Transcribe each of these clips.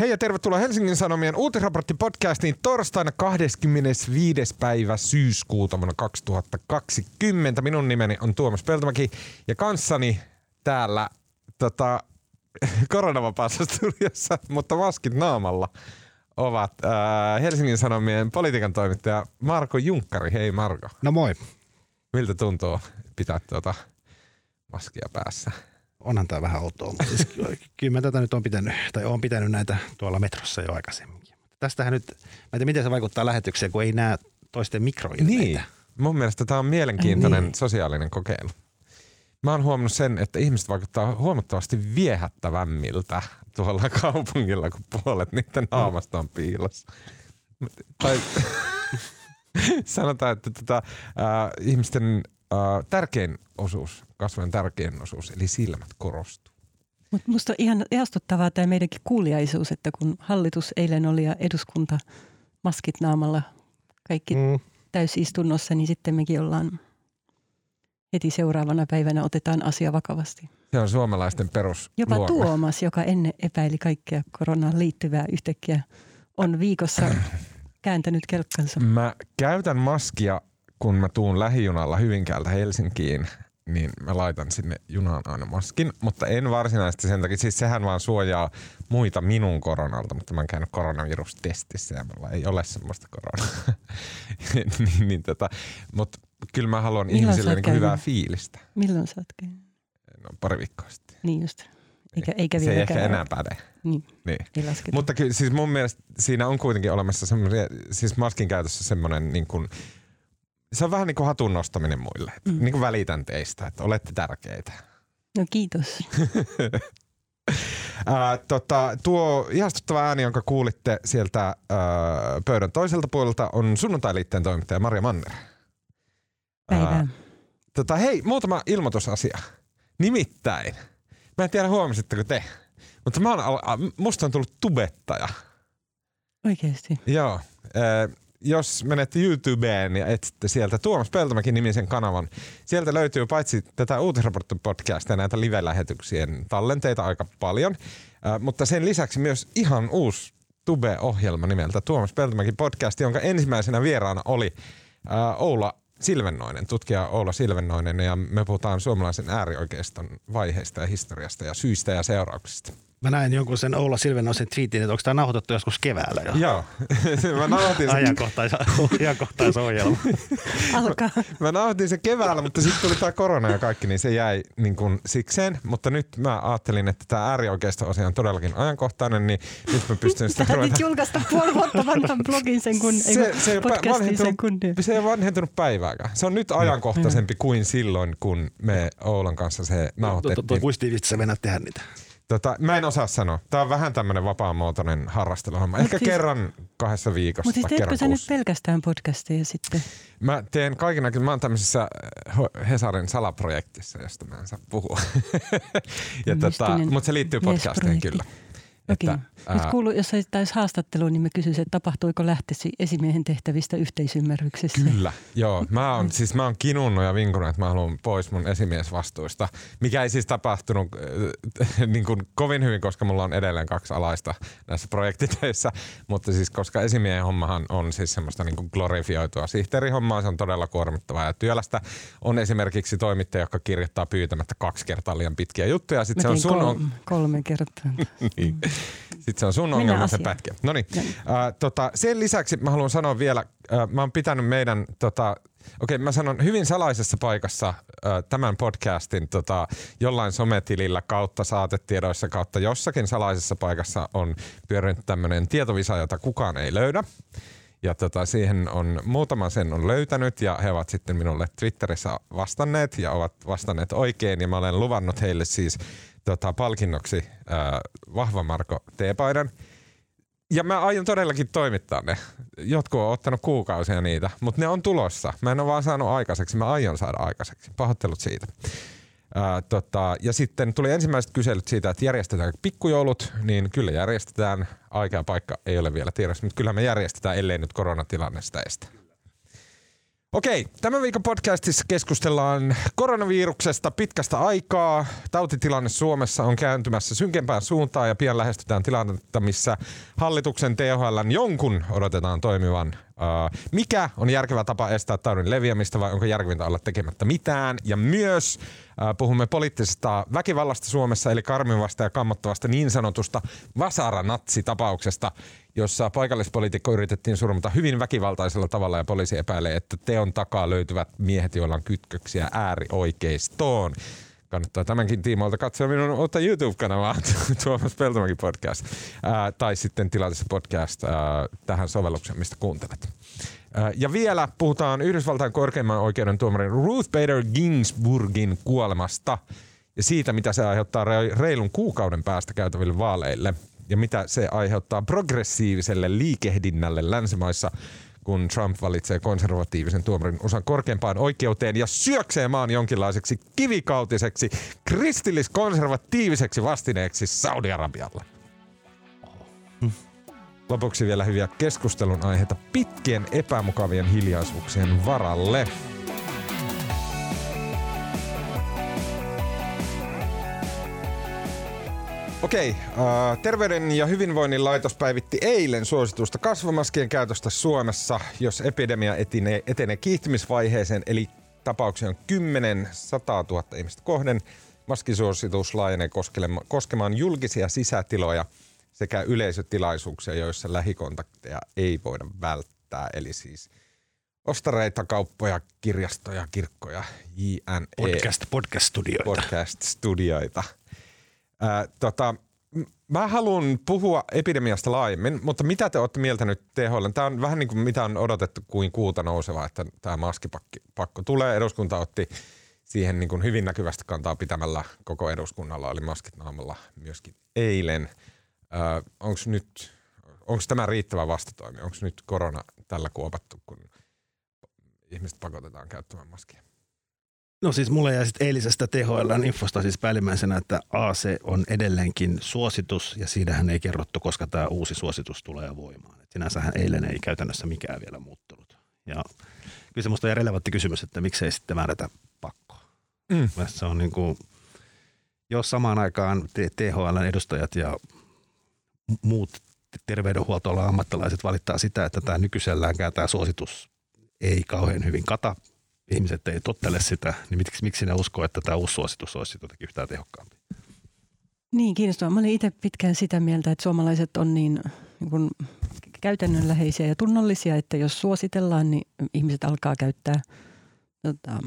Hei ja tervetuloa Helsingin Sanomien uutisraporttipodcastiin torstaina 25. päivä syyskuuta vuonna 2020. Minun nimeni on Tuomas Peltomäki ja kanssani täällä tota, koronavapaassa studiossa, mutta maskit naamalla ovat äh, Helsingin Sanomien politiikan toimittaja Marko Junkkari. Hei Marko. No moi. Miltä tuntuu pitää tuota maskia päässä? Onhan tämä vähän outoa, mutta siis kyllä mä tätä nyt on pitänyt, tai on pitänyt näitä tuolla metrossa jo aikaisemminkin. Tästähän nyt, mä en tiedä miten se vaikuttaa lähetykseen, kun ei näe toisten mikroilmeitä. Niin, mun mielestä tämä on mielenkiintoinen niin. sosiaalinen kokeilu. Mä oon huomannut sen, että ihmiset vaikuttaa huomattavasti viehättävämmiltä tuolla kaupungilla, kun puolet niiden naamasta on piilossa. Tai sanotaan, että tota, äh, ihmisten tärkein osuus, kasvojen tärkein osuus, eli silmät korostuu. Mutta musta on ihan ihastuttavaa tämä meidänkin kuuliaisuus, että kun hallitus eilen oli ja eduskunta maskit naamalla kaikki mm. täysistunnossa, niin sitten mekin ollaan heti seuraavana päivänä otetaan asia vakavasti. Se on suomalaisten perus. Jopa Tuomas, joka ennen epäili kaikkea koronaan liittyvää yhtäkkiä, on viikossa kääntänyt kelkkansa. Mä käytän maskia kun mä tuun lähijunalla Hyvinkäältä Helsinkiin, niin mä laitan sinne junaan aina maskin, mutta en varsinaisesti sen takia. Siis sehän vaan suojaa muita minun koronalta, mutta mä oon käynyt koronavirustestissä ja mulla ei ole semmoista koronaa. niin, niin tota, mutta kyllä mä haluan Milloin ihmisille niin hyvää fiilistä. Milloin sä oot käynyt? No pari viikkoa sitten. Niin just. Eikä, eikä se ei ehkä enää päde. Niin, niin. Mutta kyllä siis mun mielestä siinä on kuitenkin olemassa semmoisia, siis maskin käytössä semmoinen niin kuin, se on vähän niin kuin hatun nostaminen muille. Mm. Niin kuin välitän teistä, että olette tärkeitä. No kiitos. Ää, tota, tuo ihastuttava ääni, jonka kuulitte sieltä ää, pöydän toiselta puolelta, on sunnuntailiitteen toimittaja Maria Manner. Päivää. tota, hei, muutama ilmoitusasia. Nimittäin, mä en tiedä huomasitteko te, mutta mä oon, musta on tullut tubettaja. Oikeesti? Joo. Ää, jos menette YouTubeen ja etsitte sieltä Tuomas Peltomäki nimisen kanavan, sieltä löytyy paitsi tätä uutisraporttipodcastia ja näitä live-lähetyksien tallenteita aika paljon, äh, mutta sen lisäksi myös ihan uusi Tube-ohjelma nimeltä Tuomas Peltomäki podcast, jonka ensimmäisenä vieraana oli äh, Oula Silvennoinen, tutkija Oula Silvennoinen, ja me puhutaan suomalaisen äärioikeiston vaiheista ja historiasta ja syistä ja seurauksista. Mä näin jonkun sen Oula Silvenoisen twiitin, että onko tämä nauhoitettu joskus keväällä jo. Joo. mä nauhoitin sen. Ajankohtais, ajankohtaisohjelma. Alkaa. Mä nauhoitin sen keväällä, mutta sitten tuli tämä korona ja kaikki, niin se jäi niin kuin sikseen. Mutta nyt mä ajattelin, että tämä äärioikeisto osia on todellakin ajankohtainen, niin nyt mä pystyn sitä ruveta... nyt julkaista puoli vuotta vanhan blogin sen kun, se, ei, se, podcastin sen kun... Se ei vanhentunut päivääkään. Se on nyt ajankohtaisempi kuin silloin, kun me Oulan kanssa se nauhoitettiin. Tuo kuistiivistä sä venät tehdä niitä. Tota, mä en osaa sanoa. Tämä on vähän tämmöinen vapaamuotoinen harrasteluhomma. Ehkä siis, kerran kahdessa viikossa. Mutta siis teetkö sä nyt pelkästään podcasteja sitten? Mä teen kaiken Mä oon tämmöisessä äh, Hesarin salaprojektissa, josta mä en saa puhua. tota, Mutta se liittyy podcastiin kyllä. Okei. Että, ää... Nyt kuulu, jos taisi haastatteluun, niin mä kysyisin, että tapahtuiko lähtesi esimiehen tehtävistä yhteisymmärryksessä? Kyllä, joo. Mä oon, siis mä oon kinunnut ja vinkunut, että mä haluan pois mun esimiesvastuista, mikä ei siis tapahtunut äh, niin kuin kovin hyvin, koska mulla on edelleen kaksi alaista näissä projektitöissä, mutta siis koska esimiehen hommahan on siis semmoista niin kuin glorifioitua sihteerihommaa, se on todella kuormittavaa ja työlästä. On esimerkiksi toimittaja, joka kirjoittaa pyytämättä kaksi kertaa liian pitkiä juttuja. Sitten se on sun kol- on... kolme kertaa. niin. Sitten se on sun ongelma se pätkä. No niin. Äh, tota, sen lisäksi mä haluan sanoa vielä, äh, mä oon pitänyt meidän tota, Okei, okay, mä sanon hyvin salaisessa paikassa äh, tämän podcastin tota, jollain sometilillä kautta saatetiedoissa kautta jossakin salaisessa paikassa on pyörinyt tämmöinen tietovisa, jota kukaan ei löydä. Ja tota, siihen on muutama sen on löytänyt ja he ovat sitten minulle Twitterissä vastanneet ja ovat vastanneet oikein. Ja mä olen luvannut heille siis tota, palkinnoksi ää, Vahva Marko teepaidan. Ja mä aion todellakin toimittaa ne. Jotkut on ottanut kuukausia niitä, mutta ne on tulossa. Mä en ole vaan saanut aikaiseksi, mä aion saada aikaiseksi. Pahoittelut siitä. Ää, tota, ja sitten tuli ensimmäiset kyselyt siitä, että järjestetäänkö pikkujoulut, niin kyllä järjestetään. Aika paikka ei ole vielä tiedossa, mutta kyllä me järjestetään, ellei nyt koronatilanne sitä estä. Okei, tämän viikon podcastissa keskustellaan koronaviruksesta pitkästä aikaa. Tautitilanne Suomessa on kääntymässä synkempään suuntaan ja pian lähestytään tilannetta, missä hallituksen THL jonkun odotetaan toimivan. Uh, mikä on järkevä tapa estää taudin leviämistä vai onko järkevintä olla tekemättä mitään? Ja myös uh, puhumme poliittisesta väkivallasta Suomessa, eli karmivasta ja kammottavasta niin sanotusta vasaranatsitapauksesta, jossa paikallispoliitikko yritettiin surmata hyvin väkivaltaisella tavalla ja poliisi epäilee, että teon takaa löytyvät miehet, joilla on kytköksiä äärioikeistoon. Kannattaa tämänkin tiimoilta katsoa minun uutta YouTube-kanavaa, Tuomas Peltomäki podcast, ää, tai sitten tilata podcast ää, tähän sovellukseen, mistä kuuntelet. Ää, ja vielä puhutaan Yhdysvaltain korkeimman oikeuden tuomarin Ruth Bader Ginsburgin kuolemasta ja siitä, mitä se aiheuttaa reilun kuukauden päästä käytäville vaaleille – ja mitä se aiheuttaa progressiiviselle liikehdinnälle länsimaissa, kun Trump valitsee konservatiivisen tuomarin osan korkeimpaan oikeuteen ja syöksee maan jonkinlaiseksi kivikautiseksi kristillis-konservatiiviseksi vastineeksi Saudi-Arabialle. Lopuksi vielä hyviä keskustelun aiheita pitkien epämukavien hiljaisuuksien varalle. Okei, uh, Terveyden ja hyvinvoinnin laitos päivitti eilen suositusta kasvomaskien käytöstä Suomessa, jos epidemia etenee, etenee kiihtymisvaiheeseen, eli tapauksia on 10 100 000 ihmistä kohden. Maskisuositus laajenee koskemaan julkisia sisätiloja sekä yleisötilaisuuksia, joissa lähikontakteja ei voida välttää, eli siis ostareita, kauppoja, kirjastoja, kirkkoja, JNE. Podcast, podcast-studioita. Podcast-studioita. Ää, tota, mä haluan puhua epidemiasta laajemmin, mutta mitä te olette mieltä nyt THL? Tämä on vähän niin kuin mitä on odotettu kuin kuuta nouseva, että tämä maskipakko tulee. Eduskunta otti siihen niin kuin hyvin näkyvästi kantaa pitämällä koko eduskunnalla, oli maskit naamalla myöskin eilen. Onko nyt, onko tämä riittävä vastatoimi? Onko nyt korona tällä kuopattu, kun ihmiset pakotetaan käyttämään maskia? No siis mulle jäi sitten eilisestä THLn infosta siis päällimmäisenä, että AC on edelleenkin suositus ja siinähän ei kerrottu, koska tämä uusi suositus tulee voimaan. Et sinänsähän eilen ei käytännössä mikään vielä muuttunut. Ja kyllä se musta on relevantti kysymys, että miksei sitten määrätä pakkoa. Mm. Se on niin kuin, jos samaan aikaan THLn edustajat ja muut terveydenhuoltoalan ammattilaiset valittaa sitä, että tämä nykyiselläänkään tämä suositus ei kauhean hyvin kata ihmiset ei tottele sitä, niin miksi, miksi ne uskoo, että tämä uusi suositus olisi jotenkin yhtään tehokkaampi? Niin, kiinnostavaa. Mä olin itse pitkään sitä mieltä, että suomalaiset on niin, niin kuin käytännönläheisiä ja tunnollisia, että jos suositellaan, niin ihmiset alkaa käyttää tota,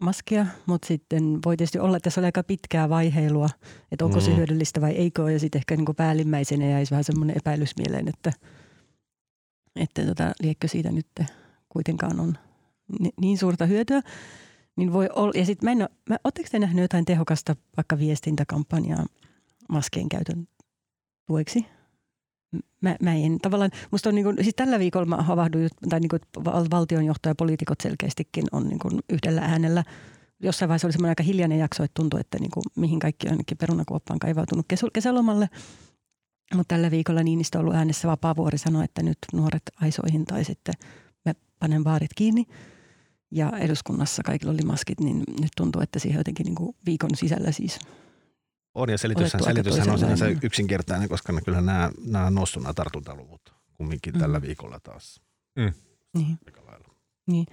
maskia, mutta sitten voi tietysti olla, että tässä on aika pitkää vaiheilua, että onko mm. se hyödyllistä vai eikö, ja sitten ehkä niin päällimmäisenä jäisi vähän semmoinen epäilys mieleen, että, että tota, liekkö siitä nyt kuitenkaan on niin suurta hyötyä, niin voi olla. Ja sitten mä en ole, mä, te nähnyt jotain tehokasta vaikka viestintäkampanjaa maskien käytön tueksi? Mä, mä en tavallaan, musta on niin kuin, siis tällä viikolla mä havahduin, tai niin kuin valtionjohto ja poliitikot selkeästikin on niin kuin yhdellä äänellä. Jossain vaiheessa oli semmoinen aika hiljainen jakso, että tuntui, että niin kuin, mihin kaikki ainakin perunakuoppaan kaivautunut kesälomalle. Mutta tällä viikolla Niinistö on ollut äänessä Vapaavuori sanoi, että nyt nuoret aisoihin tai sitten me panen baarit kiinni – ja eduskunnassa kaikilla oli maskit, niin nyt tuntuu, että siihen jotenkin niin kuin viikon sisällä siis on ja selityshän, selityshän on sinänsä yksinkertainen, koska kyllä nämä, nämä on noussut nämä tartuntaluvut kumminkin mm. tällä viikolla taas. Mm. Niin. niin.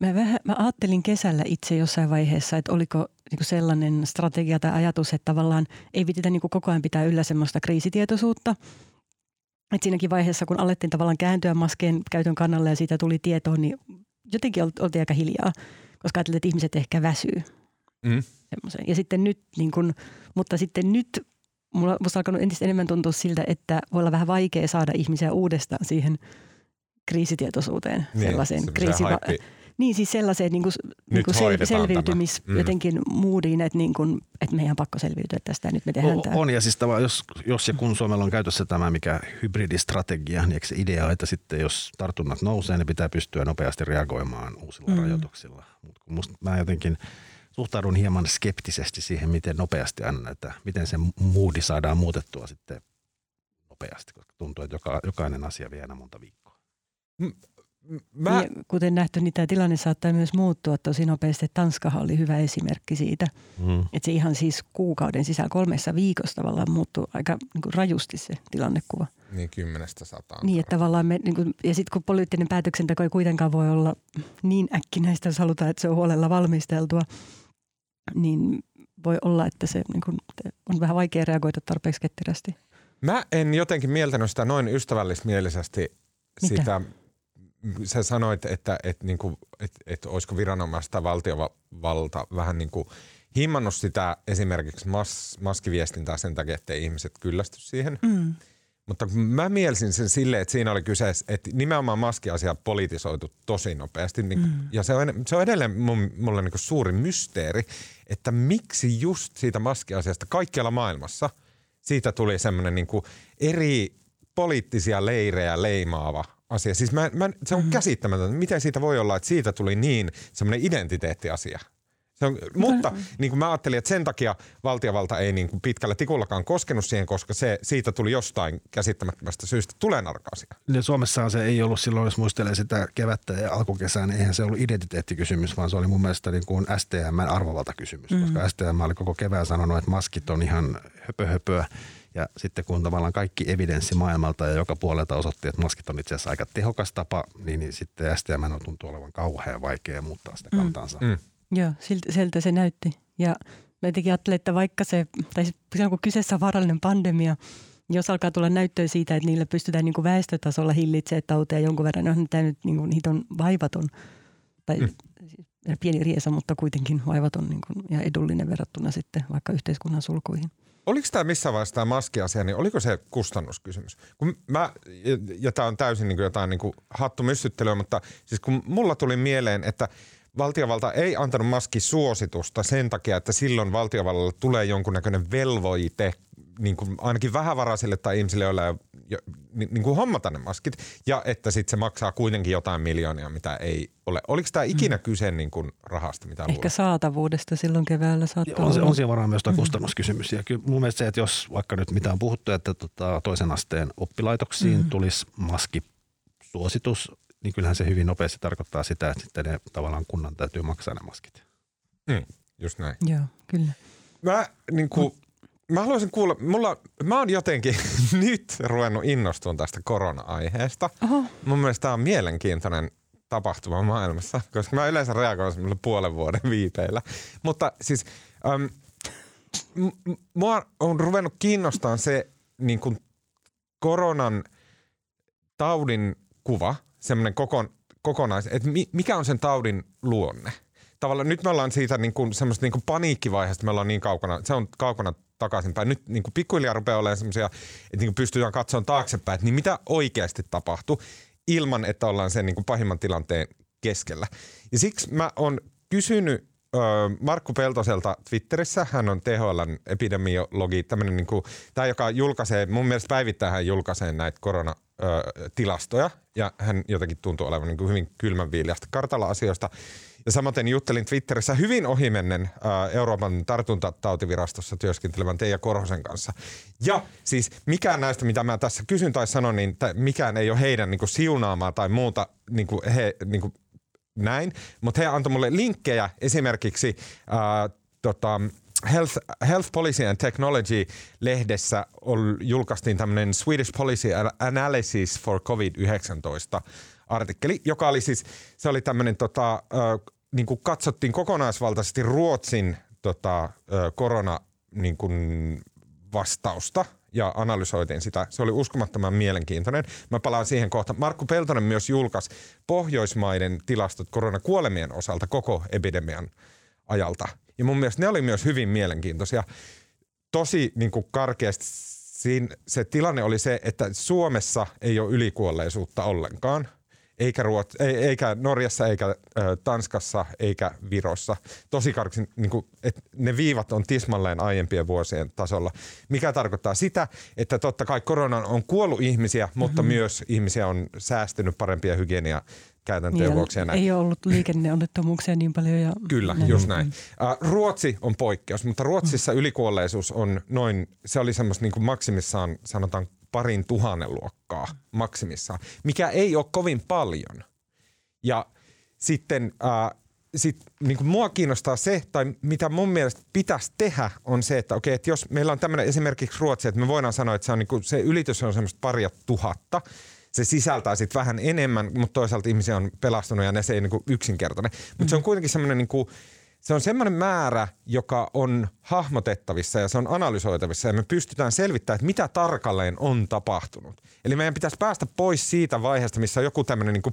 Mä, vähän, mä ajattelin kesällä itse jossain vaiheessa, että oliko niin kuin sellainen strategia tai ajatus, että tavallaan ei pitää niin kuin koko ajan pitää yllä semmoista kriisitietoisuutta. Et siinäkin vaiheessa, kun alettiin tavallaan kääntyä maskeen käytön kannalle ja siitä tuli tietoa, niin jotenkin oltiin aika hiljaa, koska ajattelin, että ihmiset ehkä väsyy. Mm. Ja sitten nyt, niin kun, mutta sitten nyt mulla, musta alkanut entistä enemmän tuntua siltä, että voi olla vähän vaikea saada ihmisiä uudestaan siihen kriisitietoisuuteen. Niin, sellaiseen kriisiva- niin siis sellaiseen niin kuin, niin kuin sel- selviytymis mm. jotenkin moodiin, että, niin kuin, että meidän on pakko selviytyä tästä ja nyt me tehdään tämä. On ja siis tämä, jos, jos ja kun Suomella on käytössä tämä mikä hybridistrategia, niin eikö se idea, että sitten jos tartunnat nousee, niin pitää pystyä nopeasti reagoimaan uusilla mm. rajoituksilla. Mutta musta mä jotenkin suhtaudun hieman skeptisesti siihen, miten nopeasti aina, että miten se moodi saadaan muutettua sitten nopeasti, koska tuntuu, että joka, jokainen asia vie aina monta viikkoa Mä... Niin, kuten nähty, niin tämä tilanne saattaa myös muuttua tosi nopeasti. Tanskahan oli hyvä esimerkki siitä, mm. että se ihan siis kuukauden sisällä kolmessa viikossa tavallaan muuttuu aika niin kuin rajusti se tilannekuva. Niin kymmenestä sataan. Niin, että tavallaan me, niin kuin, ja sitten kun poliittinen päätöksenteko ei kuitenkaan voi olla niin äkkinäistä, jos halutaan, että se on huolella valmisteltua, niin voi olla, että se niin kuin, on vähän vaikea reagoida tarpeeksi ketterästi. Mä en jotenkin mieltänyt sitä noin ystävällismielisesti Mitä? sitä, sä sanoit, että, että, niin kuin, että, että olisiko viranomaista valtiovalta vähän niin kuin himmannut sitä esimerkiksi mas, maskiviestintää sen takia, että ihmiset kyllästy siihen. Mm. Mutta mä mielsin sen silleen, että siinä oli kyse, että nimenomaan maskiasia politisoitu tosi nopeasti. Niin, mm. Ja se on, se on edelleen mun, mulle niin suuri mysteeri, että miksi just siitä maskiasiasta kaikkialla maailmassa siitä tuli semmoinen niin eri poliittisia leirejä leimaava asia. Siis mä, mä, se on mm. käsittämätöntä, miten siitä voi olla, että siitä tuli niin semmoinen identiteettiasia. Se on, mutta niin kuin mä ajattelin, että sen takia valtiovalta ei niin kuin pitkällä tikullakaan koskenut siihen, koska se, siitä tuli jostain käsittämättömästä syystä tulenarkaasia. Ja Suomessahan se ei ollut silloin, jos muistelee sitä kevättä ja alkukesää, niin eihän se ollut identiteettikysymys, vaan se oli mun mielestä niin kuin STM arvovaltakysymys, mm. koska STM oli koko kevään sanonut, että maskit on ihan höpö höpöä. Ja sitten kun tavallaan kaikki evidenssi maailmalta ja joka puolelta osoitti, että maskit on itse asiassa aika tehokas tapa, niin, niin sitten STM on tuntuu olevan kauhean vaikea muuttaa sitä kantansa. Mm. Mm. Joo, siltä, siltä se näytti. Ja mä jotenkin ajattelin, että vaikka se, tai silloin kun kyseessä on vaarallinen pandemia, jos alkaa tulla näyttöä siitä, että niillä pystytään niin kuin väestötasolla hillitsemään tauteja jonkun verran, niin tämä nyt niin kuin, niitä on vaivaton, tai mm. Siis pieni riesa, mutta kuitenkin vaivaton niin kuin, ja edullinen verrattuna sitten vaikka yhteiskunnan sulkuihin. Oliko tämä missä vaiheessa tämä maskiasia, niin oliko se kustannuskysymys? Kun mä, ja, ja tämä on täysin niin kuin jotain niin kuin hattumyssyttelyä, mutta siis kun mulla tuli mieleen, että – valtiovalta ei antanut maskisuositusta sen takia, että silloin valtiovallalle tulee jonkunnäköinen velvoite niin kuin ainakin vähävaraisille tai ihmisille, joilla ei jo, niin, niin kuin hommata ne maskit, ja että sitten se maksaa kuitenkin jotain miljoonia, mitä ei ole. Oliko tämä ikinä mm. kyse niin kuin rahasta? Mitä Ehkä luulet? saatavuudesta silloin keväällä saattaa on, se, on siellä varmaan myös mm. kustannuskysymys. Ja kyllä mun mielestä se, että jos vaikka nyt mitään on puhuttu, että tota, toisen asteen oppilaitoksiin mm. tulisi maskisuositus, niin kyllähän se hyvin nopeasti tarkoittaa sitä, että sitten ne tavallaan kunnan täytyy maksaa ne maskit. Mm, just näin. Joo, kyllä. Mä, niin kuin, mä haluaisin kuulla, mulla, mä oon jotenkin nyt ruvennut innostumaan tästä korona-aiheesta. Oho. Mun mielestä tämä on mielenkiintoinen tapahtuma maailmassa, koska mä yleensä reagoin semmoilla puolen vuoden viipeillä. Mutta siis äm, m- mua on ruvennut kiinnostaa se niin kuin koronan taudin kuva – semmoinen kokon, kokonais, että mikä on sen taudin luonne. Tavallaan nyt me ollaan siitä niin kuin, semmoista niin kuin paniikkivaiheesta, me ollaan niin kaukana, se on kaukana takaisinpäin. Nyt niin pikkuhiljaa rupeaa olemaan semmoisia, että niin pystytään katsomaan taaksepäin, että niin mitä oikeasti tapahtui ilman, että ollaan sen niin pahimman tilanteen keskellä. Ja siksi mä oon kysynyt Markku Peltoselta Twitterissä, hän on THLn epidemiologi, tämmöinen niin kuin, tämä joka julkaisee, mun mielestä päivittäin hän julkaisee näitä koronatilastoja ja hän jotenkin tuntuu olevan niin kuin hyvin kylmänviiliästä kartalla asioista. Ja samaten juttelin Twitterissä hyvin ohimennen Euroopan tartuntatautivirastossa työskentelevän Teija Korhosen kanssa. Ja siis mikään näistä, mitä mä tässä kysyn tai sanon, niin mikään ei ole heidän niin kuin siunaamaa tai muuta niin kuin he, niin kuin näin, mutta he antoi mulle linkkejä esimerkiksi äh, tota, Health, Health Policy and Technology-lehdessä ol, julkaistiin tämmöinen Swedish Policy Analysis for COVID-19 artikkeli, joka oli siis, se oli tämmöinen tota, äh, niin kuin katsottiin kokonaisvaltaisesti Ruotsin tota, korona niin kuin vastausta ja analysoitiin sitä. Se oli uskomattoman mielenkiintoinen. Mä palaan siihen kohta. Markku Peltonen myös julkaisi Pohjoismaiden tilastot koronakuolemien osalta koko epidemian ajalta. Ja mun mielestä ne oli myös hyvin mielenkiintoisia. Tosi niin kuin karkeasti se tilanne oli se, että Suomessa ei ole ylikuolleisuutta ollenkaan eikä, Ruot, eikä Norjassa, eikä ö, Tanskassa, eikä Virossa. Tosi karksin, niin kuin, että ne viivat on tismalleen aiempien vuosien tasolla, mikä tarkoittaa sitä, että totta kai korona on kuollut ihmisiä, mutta mm-hmm. myös ihmisiä on säästynyt parempia hygienia käytäntöjen niin, vuoksi. Ei ole ollut liikenneonnettomuuksia niin paljon. Ja Kyllä, näin. just näin. Ruotsi on poikkeus, mutta Ruotsissa mm. ylikuolleisuus on noin, se oli semmoista niin maksimissaan sanotaan parin tuhannen luokkaa maksimissaan, mikä ei ole kovin paljon. Ja sitten äh, sit, niin kuin mua kiinnostaa se, tai mitä mun mielestä pitäisi tehdä, on se, että okei, että jos meillä on tämmöinen esimerkiksi Ruotsi, että me voidaan sanoa, että se, on niin kuin, se ylitys on semmoista paria tuhatta, se sisältää sitten vähän enemmän, mutta toisaalta ihmisiä on pelastunut ja ne se ei niin kuin yksinkertainen. Mutta mm. se on kuitenkin semmoinen niin kuin, se on semmoinen määrä, joka on hahmotettavissa ja se on analysoitavissa ja me pystytään selvittämään, että mitä tarkalleen on tapahtunut. Eli meidän pitäisi päästä pois siitä vaiheesta, missä joku tämmöinen niinku,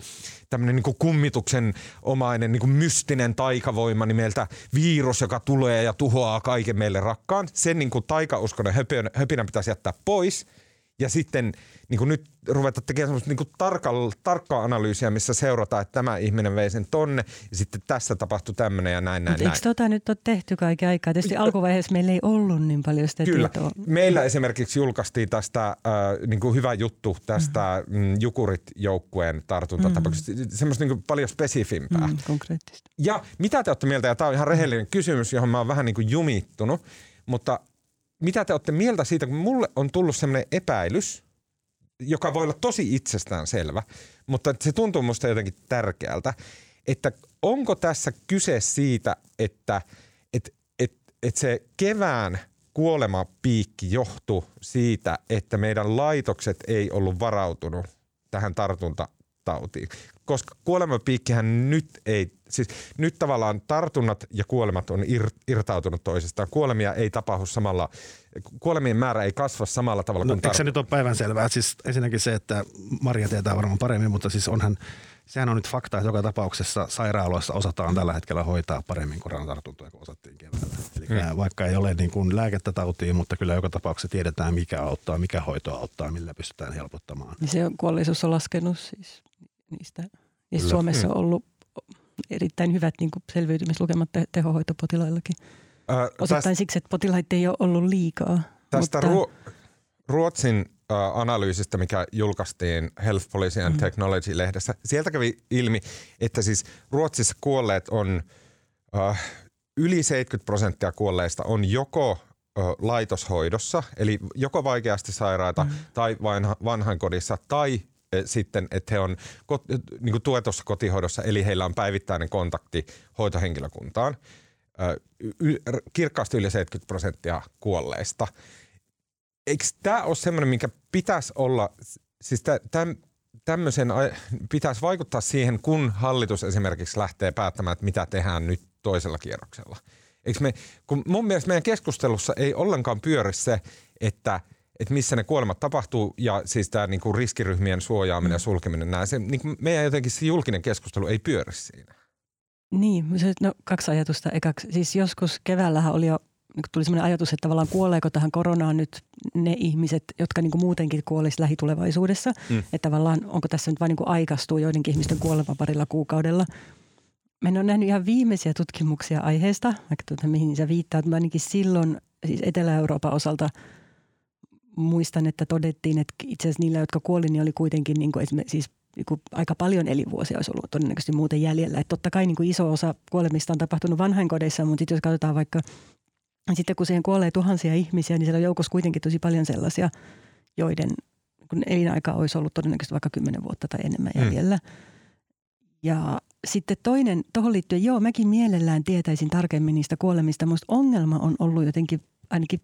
niinku kummituksen omainen niinku mystinen taikavoima nimeltä virus, joka tulee ja tuhoaa kaiken meille rakkaan. Sen niinku taikauskonen höpinä pitäisi jättää pois ja sitten – niin kuin nyt ruveta tekemään semmoista niin tarkkaa, tarkkaa analyysiä, missä seurataan, että tämä ihminen vei sen tonne ja sitten tässä tapahtui tämmöinen ja näin, näin, näin. Eikö tota nyt ole tehty kaiken aikaa? Tietysti alkuvaiheessa meillä ei ollut niin paljon sitä Kyllä. tietoa. Meillä esimerkiksi julkaistiin tästä äh, niin kuin hyvä juttu tästä mm. mm Jukurit-joukkueen tartuntatapauksesta. Mm. Semmoista niin kuin paljon spesifimpää. Mm, konkreettista. Ja mitä te olette mieltä, ja tämä on ihan rehellinen kysymys, johon mä oon vähän niin kuin jumittunut, mutta mitä te olette mieltä siitä, kun mulle on tullut semmoinen epäilys – joka voi olla tosi itsestään selvä, mutta se tuntuu musta jotenkin tärkeältä, että onko tässä kyse siitä, että et, et, et se kevään kuolemapiikki johtuu siitä, että meidän laitokset ei ollut varautunut tähän tartuntatautiin. Koska kuolemapiikkihän nyt ei, siis nyt tavallaan tartunnat ja kuolemat on ir, irtautunut toisistaan. Kuolemia ei tapahdu samalla kuolemien määrä ei kasva samalla tavalla no, kuin Eikö se nyt ole päivänselvää? Siis ensinnäkin se, että Maria tietää varmaan paremmin, mutta siis onhan, sehän on nyt fakta, että joka tapauksessa sairaaloissa osataan tällä hetkellä hoitaa paremmin koronatartuntoja kuin osattiin keväällä. Eli hmm. vaikka ei ole niin kuin lääkettä tautiin, mutta kyllä joka tapauksessa tiedetään, mikä auttaa, mikä hoito auttaa, millä pystytään helpottamaan. Niin se kuolleisuus on laskenut siis niistä. Ja Suomessa on ollut erittäin hyvät niin kuin selviytymislukemat tehohoitopotilaillakin. Äh, Osittain täst, siksi, että potilaita ei ole ollut liikaa. Tästä mutta... Ruo- Ruotsin äh, analyysistä, mikä julkaistiin Health Policy and mm. Technology-lehdessä, sieltä kävi ilmi, että siis Ruotsissa kuolleet on äh, yli 70 prosenttia kuolleista on joko laitoshoidossa, eli joko vaikeasti sairaita mm. tai vanha, vanhainkodissa, tai sitten, että he on niin kuin tuetussa kotihoidossa, eli heillä on päivittäinen kontakti hoitohenkilökuntaan kirkkaasti yli 70 prosenttia kuolleista. Eikö tämä ole semmoinen, minkä pitäisi olla, siis tämän, tämmöisen pitäisi vaikuttaa siihen, kun hallitus esimerkiksi lähtee päättämään, että mitä tehdään nyt toisella kierroksella. Eikö me, kun mun mielestä meidän keskustelussa ei ollenkaan pyöri se, että, että missä ne kuolemat tapahtuu ja siis tämä niinku riskiryhmien suojaaminen ja sulkeminen. Nää, se, niinku meidän jotenkin se julkinen keskustelu ei pyöri siinä. Niin, se, no, kaksi ajatusta. Ekaksi, siis joskus keväällähän oli jo niin tuli sellainen ajatus, että tavallaan kuoleeko tähän koronaan nyt ne ihmiset, jotka niin kuin muutenkin kuolisi lähitulevaisuudessa. Mm. Että tavallaan onko tässä nyt vain niin aikaistuu joidenkin ihmisten kuolema parilla kuukaudella. Mä en ole nähnyt ihan viimeisiä tutkimuksia aiheesta, vaikka tuota, mihin sä viittaat. Mä ainakin silloin, siis Etelä-Euroopan osalta muistan, että todettiin, että itse asiassa niillä, jotka kuoli, niin oli kuitenkin niin kuin esimerkiksi siis niin kuin aika paljon elinvuosia olisi ollut todennäköisesti muuten jäljellä. Että totta kai niin kuin iso osa kuolemista on tapahtunut vanhainkodeissa, mutta sitten jos katsotaan vaikka, sitten kun siihen kuolee tuhansia ihmisiä, niin siellä on joukossa kuitenkin tosi paljon sellaisia, joiden kun elinaika olisi ollut todennäköisesti vaikka kymmenen vuotta tai enemmän mm. jäljellä. Mm. Ja sitten toinen, tuohon liittyen, joo, mäkin mielellään tietäisin tarkemmin niistä kuolemista. Minusta ongelma on ollut jotenkin ainakin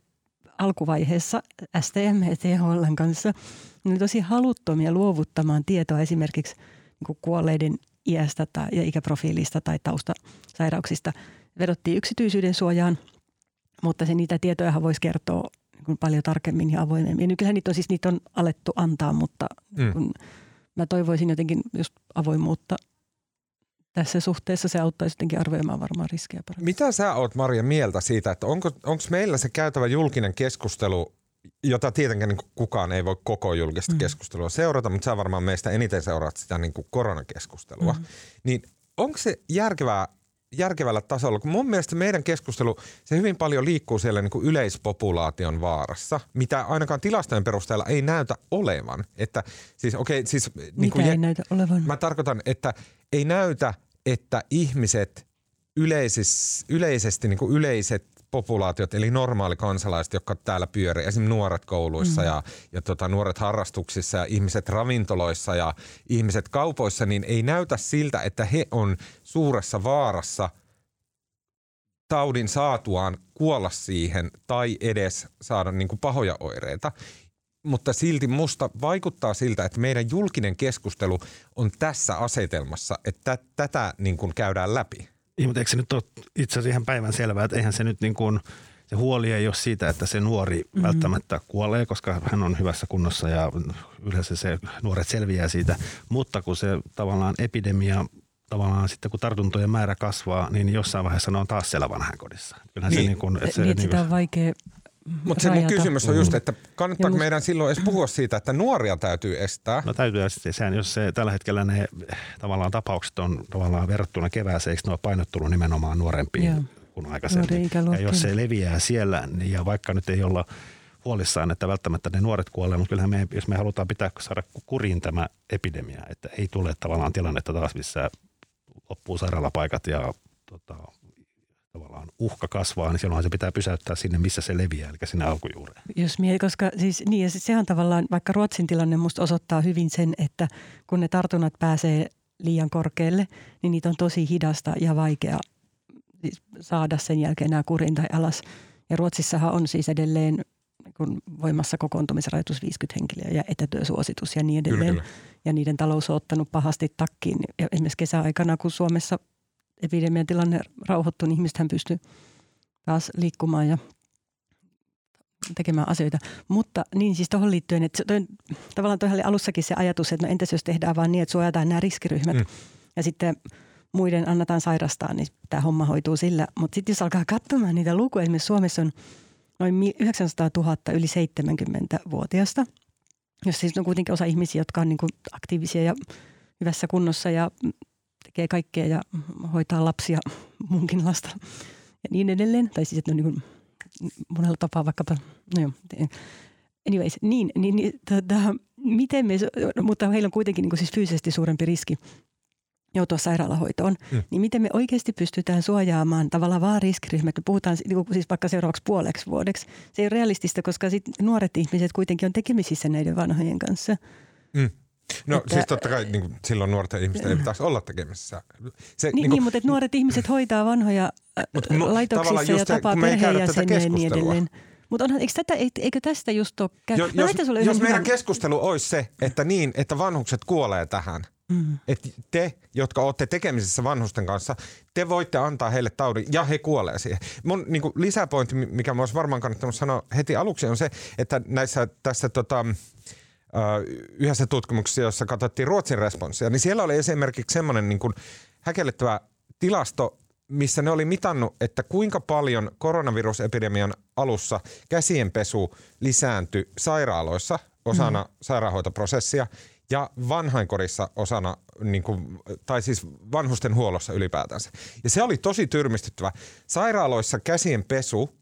alkuvaiheessa STM ja THL kanssa ne oli tosi haluttomia luovuttamaan tietoa esimerkiksi niin kuolleiden iästä tai, ja ikäprofiilista tai taustasairauksista. Vedottiin yksityisyyden suojaan, mutta se niitä tietoja voisi kertoa niin paljon tarkemmin ja avoimemmin. Ja nykyään niitä on siis niitä on alettu antaa, mutta mm. kun mä toivoisin jotenkin just avoimuutta tässä suhteessa se auttaisi jotenkin arvioimaan varmaan riskejä paremmin. Mitä sä oot Maria mieltä siitä, että onko onko meillä se käytävä julkinen keskustelu, jota tietenkään niin kukaan ei voi koko julkista mm. keskustelua seurata, mutta sä varmaan meistä eniten seuraat sitä niin kuin koronakeskustelua, mm. niin onko se järkevää järkevällä tasolla, kun mun mielestä meidän keskustelu, se hyvin paljon liikkuu siellä niin kuin yleispopulaation vaarassa, mitä ainakaan tilastojen perusteella ei näytä olevan. Että siis, okay, siis, niin kuin, ei näytä olevan? Mä tarkoitan, että ei näytä, että ihmiset yleisis, yleisesti niin kuin yleiset populaatiot, eli normaali kansalaiset, jotka täällä pyörii, esimerkiksi nuoret kouluissa mm. ja, ja tota, nuoret harrastuksissa ja ihmiset ravintoloissa ja ihmiset kaupoissa, niin ei näytä siltä, että he on suuressa vaarassa taudin saatuaan kuolla siihen tai edes saada niin kuin pahoja oireita mutta silti musta vaikuttaa siltä, että meidän julkinen keskustelu on tässä asetelmassa, että tätä niin kuin käydään läpi. Niin, mutta eikö se nyt ole itse asiassa ihan päivän selvää, että eihän se nyt niin kuin, se huoli ei ole siitä, että se nuori mm-hmm. välttämättä kuolee, koska hän on hyvässä kunnossa ja yleensä se nuoret selviää siitä. Mutta kun se tavallaan epidemia tavallaan sitten kun tartuntojen määrä kasvaa, niin jossain vaiheessa ne on taas siellä vanhainkodissa. Kyllähän niin, se niin kuin, että se, niin, niin sitä on vaikea mutta se mun kysymys on just, että kannattaako must... meidän silloin edes puhua siitä, että nuoria täytyy estää? No täytyy estää. Sehän, jos se, tällä hetkellä ne tavallaan tapaukset on tavallaan verrattuna kevääseen, eikö ne ole painottunut nimenomaan nuorempiin Joo. kuin aikaisemmin. Ja jos se leviää siellä, niin ja vaikka nyt ei olla huolissaan, että välttämättä ne nuoret kuolee, mutta kyllähän me, jos me halutaan pitää saada kuriin tämä epidemia, että ei tule tavallaan tilannetta taas, missä loppuu sairaalapaikat ja tota, tavallaan uhka kasvaa, niin silloinhan se pitää pysäyttää sinne, missä se leviää, eli sinne alkujuureen. Jos mie, koska siis niin, ja sehän tavallaan, vaikka Ruotsin tilanne musta osoittaa hyvin sen, että kun ne tartunnat pääsee liian korkealle, niin niitä on tosi hidasta ja vaikea siis saada sen jälkeen nämä kurin tai alas. Ja Ruotsissahan on siis edelleen kun voimassa kokoontumisrajoitus 50 henkilöä ja etätyösuositus ja niin edelleen. Kyllä, kyllä. Ja niiden talous on ottanut pahasti takkiin. Ja esimerkiksi kesäaikana, kun Suomessa epidemian tilanne rauhoittui, niin ihmisethän pystyy taas liikkumaan ja tekemään asioita. Mutta niin siis tuohon liittyen, että toi, tavallaan tuohon oli alussakin se ajatus, että no entäs jos tehdään vaan niin, että suojataan nämä riskiryhmät mm. ja sitten muiden annetaan sairastaa, niin tämä homma hoituu sillä. Mutta sitten jos alkaa katsomaan niitä lukuja, esimerkiksi Suomessa on noin 900 000 yli 70-vuotiaista, jos siis on kuitenkin osa ihmisiä, jotka on niin kuin aktiivisia ja hyvässä kunnossa ja tekee kaikkea ja hoitaa lapsia, munkin lasta ja niin edelleen. Tai siis, että ne on niin kuin monella tapaa vaikkapa, no joo, anyways, niin, niin, niin tota, miten me, mutta heillä on kuitenkin niin kuin siis fyysisesti suurempi riski joutua sairaalahoitoon, mm. niin miten me oikeasti pystytään suojaamaan tavallaan vaan riskiryhmät, kun puhutaan niin siis vaikka seuraavaksi puoleksi vuodeksi. Se ei ole realistista, koska sit nuoret ihmiset kuitenkin on tekemisissä näiden vanhojen kanssa. Mm. No että, siis totta kai niin kuin, silloin nuorten ihmisten ei pitäisi olla tekemisissä. Se, niin, niin, kuin, niin, mutta nuoret ihmiset hoitaa vanhoja Mut, no, laitoksissa ja tapaa perheenjäseniä ja niin edelleen. Mutta onhan, eikö, tätä, eikö tästä just ole käy? Jo, jos, jos meidän hyvän... keskustelu olisi se, että niin, että vanhukset kuolee tähän, mm. että te, jotka olette tekemisissä vanhusten kanssa, te voitte antaa heille taudin ja he kuolee siihen. Mun niin kuin lisäpointti, mikä mä olisi varmaan kannattanut sanoa heti aluksi, on se, että näissä tässä tota, yhdessä tutkimuksessa, jossa katsottiin Ruotsin responssia, niin siellä oli esimerkiksi semmoinen niin kuin häkellyttävä tilasto, missä ne oli mitannut, että kuinka paljon koronavirusepidemian alussa käsienpesu lisääntyi sairaaloissa osana mm. sairaanhoitoprosessia ja vanhainkodissa osana, niin kuin, tai siis vanhusten huollossa ylipäätänsä. Ja se oli tosi tyrmistyttävä. Sairaaloissa käsien pesu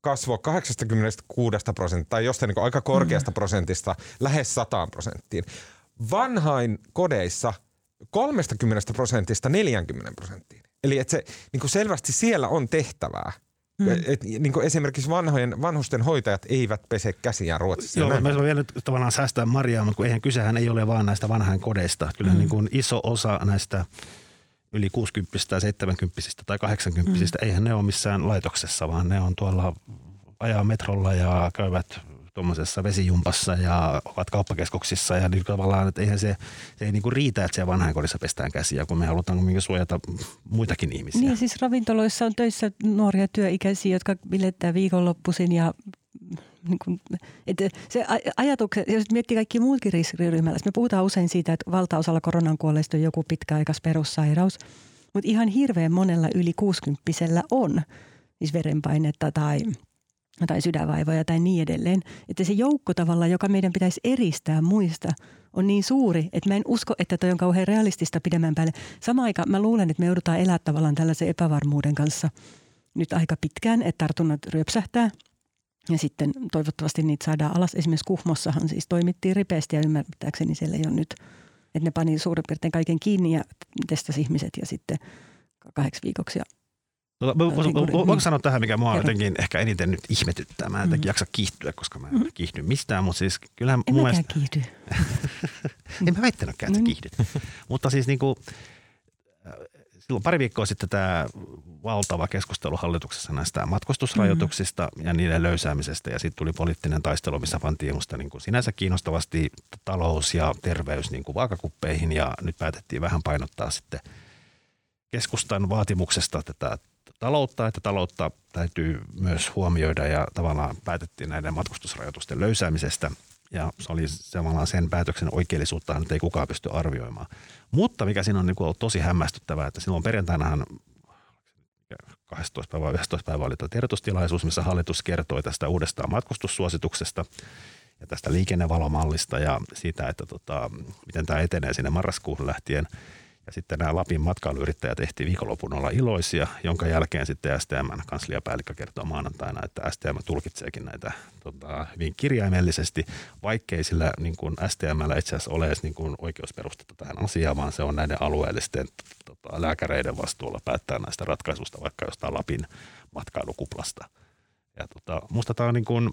kasvoi 86 prosenttia tai jostain niin aika korkeasta mm. prosentista lähes 100 prosenttiin. Vanhain kodeissa 30 prosentista 40 prosenttiin. Eli että se niin kuin selvästi siellä on tehtävää. Mm. Et, niin kuin esimerkiksi vanhojen, vanhusten hoitajat eivät pese käsiään Ruotsissa. Joo, mä vielä nyt tavallaan säästää Mariaa, mutta kun eihän kysehän ei ole vaan näistä vanhain kodeista. Kyllä mm. niin kuin iso osa näistä yli 60 tai 70 tai 80 mm. eihän ne ole missään laitoksessa, vaan ne on tuolla ajaa metrolla ja käyvät tuommoisessa vesijumpassa ja ovat kauppakeskuksissa ja niin tavallaan, että eihän se, se ei niinku riitä, että siellä vanhainkodissa pestään käsiä, kun me halutaan kuitenkin suojata muitakin ihmisiä. Niin siis ravintoloissa on töissä nuoria työikäisiä, jotka bilettää viikonloppuisin ja niin kuin, että se ajatukse, jos miettii kaikki muutkin riskiryhmällä, me puhutaan usein siitä, että valtaosalla koronan kuolleista on joku pitkäaikas perussairaus, mutta ihan hirveän monella yli 60 on siis verenpainetta tai tai sydänvaivoja tai niin edelleen. Että se joukko tavalla, joka meidän pitäisi eristää muista, on niin suuri, että mä en usko, että toi on kauhean realistista pidemmän päälle. Sama aika mä luulen, että me joudutaan elää tavallaan tällaisen epävarmuuden kanssa nyt aika pitkään, että tartunnat ryöpsähtää. Ja sitten toivottavasti niitä saadaan alas. Esimerkiksi Kuhmossahan siis toimittiin ripeästi ja ymmärtääkseni siellä ei ole nyt, että ne pani suurin piirtein kaiken kiinni ja testasi ihmiset ja sitten kahdeksi viikoksi ja Tota, voinko niin. sanoa tähän, mikä mua jotenkin ehkä eniten nyt ihmetyttää. Mä en mm. jaksa kiihtyä, koska mä en mm. kiihdy mistään, mutta siis kyllähän en mun mielestä... kiihdy. en mä väittänytkään, että mm. kiihdyt. mutta siis niin kuin, äh, silloin pari viikkoa sitten tämä valtava keskustelu hallituksessa näistä matkustusrajoituksista mm. ja niiden löysäämisestä. Ja sitten tuli poliittinen taistelu, missä pantiin musta niin kuin sinänsä kiinnostavasti talous ja terveys niin kuin vaakakuppeihin. Ja nyt päätettiin vähän painottaa sitten keskustan vaatimuksesta tätä taloutta, että taloutta täytyy myös huomioida ja tavallaan päätettiin näiden matkustusrajoitusten löysäämisestä. Ja se oli tavallaan sen päätöksen oikeellisuutta nyt ei kukaan pysty arvioimaan. Mutta mikä siinä on niin kuin tosi hämmästyttävää, että silloin perjantainahan 12. päivä, 11. päivä oli tiedotustilaisuus, missä hallitus kertoi tästä uudesta matkustussuosituksesta ja tästä liikennevalomallista ja siitä, että tota, miten tämä etenee sinne marraskuuhun lähtien – ja sitten nämä Lapin matkailuyrittäjät ehti viikonlopun olla iloisia, jonka jälkeen sitten STMn kansliapäällikkö kertoo maanantaina, että STM tulkitseekin näitä tota, hyvin kirjaimellisesti, vaikkei sillä niin kuin STMllä itse asiassa ole edes niin kuin oikeusperustetta tähän asiaan, vaan se on näiden alueellisten tota, lääkäreiden vastuulla päättää näistä ratkaisusta vaikka jostain Lapin matkailukuplasta. Ja tota, musta tämä on niin kuin,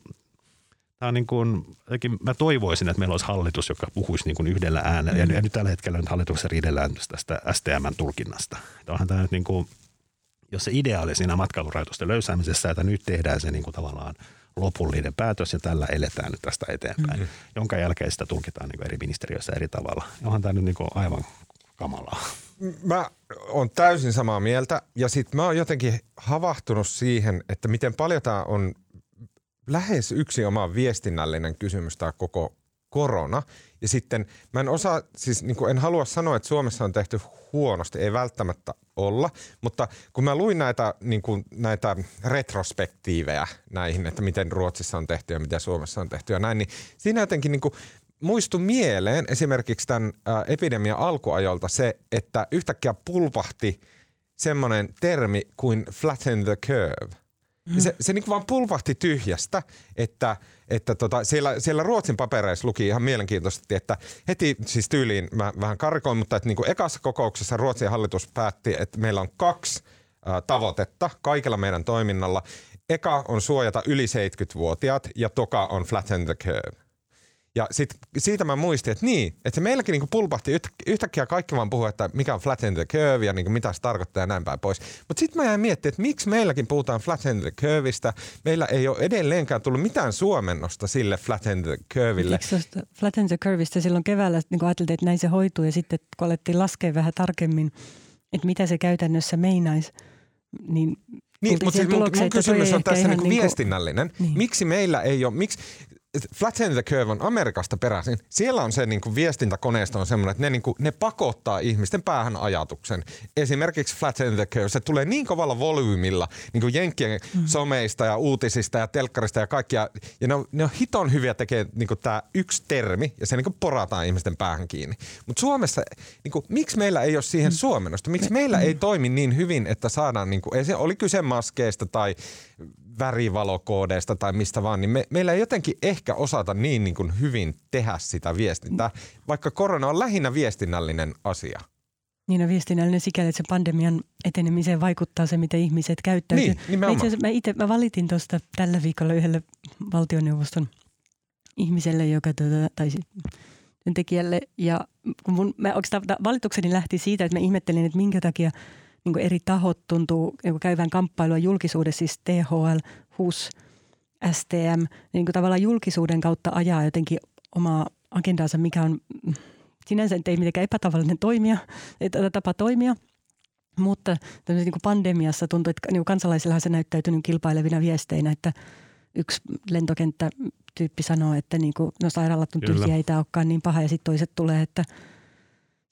Tämä on niin kuin, mä toivoisin, että meillä olisi hallitus, joka puhuisi niin kuin yhdellä äänellä. Mm. Ja, nyt tällä hetkellä nyt hallituksessa riidellään tästä STMn tulkinnasta. Että onhan tämä nyt niin kuin, jos se ideaali siinä matkailurajoitusten löysäämisessä, että nyt tehdään se niin kuin tavallaan lopullinen päätös ja tällä eletään nyt tästä eteenpäin, mm. jonka jälkeen sitä tulkitaan niin kuin eri ministeriöissä eri tavalla. Ja onhan tämä nyt niin kuin aivan kamalaa. Mä oon täysin samaa mieltä ja sitten mä oon jotenkin havahtunut siihen, että miten paljon tämä on lähes yksi oma viestinnällinen kysymys tämä koko korona. Ja sitten mä en osaa, siis niin kuin en halua sanoa, että Suomessa on tehty huonosti, ei välttämättä olla, mutta kun mä luin näitä, niin kuin, näitä retrospektiivejä näihin, että miten Ruotsissa on tehty ja miten Suomessa on tehty ja näin, niin siinä jotenkin niin kuin muistui mieleen esimerkiksi tämän epidemian alkuajolta se, että yhtäkkiä pulpahti semmoinen termi kuin flatten the curve – Mm. Se, se niin vaan pulpahti tyhjästä, että, että tota, siellä, siellä Ruotsin papereissa luki ihan mielenkiintoisesti, että heti siis tyyliin, mä vähän karkoin, mutta että niin kuin ekassa kokouksessa Ruotsin hallitus päätti, että meillä on kaksi ä, tavoitetta kaikella meidän toiminnalla. Eka on suojata yli 70-vuotiaat ja toka on flatten the curve. Ja sit, siitä mä muistin, että niin, että se meilläkin niinku pulpahti yht, yhtäkkiä kaikki vaan puhuu, että mikä on flatten the curve ja niinku mitä se tarkoittaa ja näin päin pois. Mutta sitten mä jäin miettimään, että miksi meilläkin puhutaan flatten the curveista. Meillä ei ole edelleenkään tullut mitään suomennosta sille flatten the curveille. flatten the curveista silloin keväällä niin ajateltiin, että näin se hoituu ja sitten kun alettiin laskea vähän tarkemmin, että mitä se käytännössä meinaisi, niin niin, mutta siis mun, mun kysymys on tässä niinku, niinku viestinnällinen. Niin. Miksi meillä ei ole, miksi, Flatten the Curve on Amerikasta peräisin. Siellä on se niin kuin viestintäkoneisto on semmoinen, että ne, niin kuin, ne pakottaa ihmisten päähän ajatuksen. Esimerkiksi Flatten the Curve, se tulee niin kovalla volyymilla niin kuin Jenkkien mm. someista ja uutisista ja telkkarista ja kaikkia. Ja ne on, ne on hiton hyviä tekemään niin tämä yksi termi ja se niin kuin porataan ihmisten päähän kiinni. Mutta Suomessa, niin kuin, miksi meillä ei ole siihen mm. suomennosta? Miksi meillä ei toimi niin hyvin, että saadaan, niin kuin, ei se oli kyse maskeista tai värivalokoodeista tai mistä vaan, niin me, meillä ei jotenkin ehkä osata niin, niin kuin hyvin tehdä sitä viestintää, vaikka korona on lähinnä viestinnällinen asia. Niin on viestinnällinen sikäli, että se pandemian etenemiseen vaikuttaa se, miten ihmiset käyttäytyy. Niin, mä itse mä, ite, mä valitin tuosta tällä viikolla yhdelle valtioneuvoston ihmiselle, joka tuota, tai työntekijälle. Ja kun mun, mä oikeastaan valitukseni lähti siitä, että mä ihmettelin, että minkä takia – niin eri tahot tuntuu niin käyvän kamppailua julkisuudessa, siis THL, HUS, STM, niin kuin tavallaan julkisuuden kautta ajaa jotenkin omaa agendaansa, mikä on sinänsä ei mitenkään epätavallinen toimia, tapa toimia. Mutta niin kuin pandemiassa tuntuu, että niin kansalaisillahan se näyttäytynyt kilpailevina viesteinä, että yksi lentokenttätyyppi sanoo, että niin kuin, no sairaalat on tyhjiä, ei tämä olekaan niin paha, ja sitten toiset tulee, että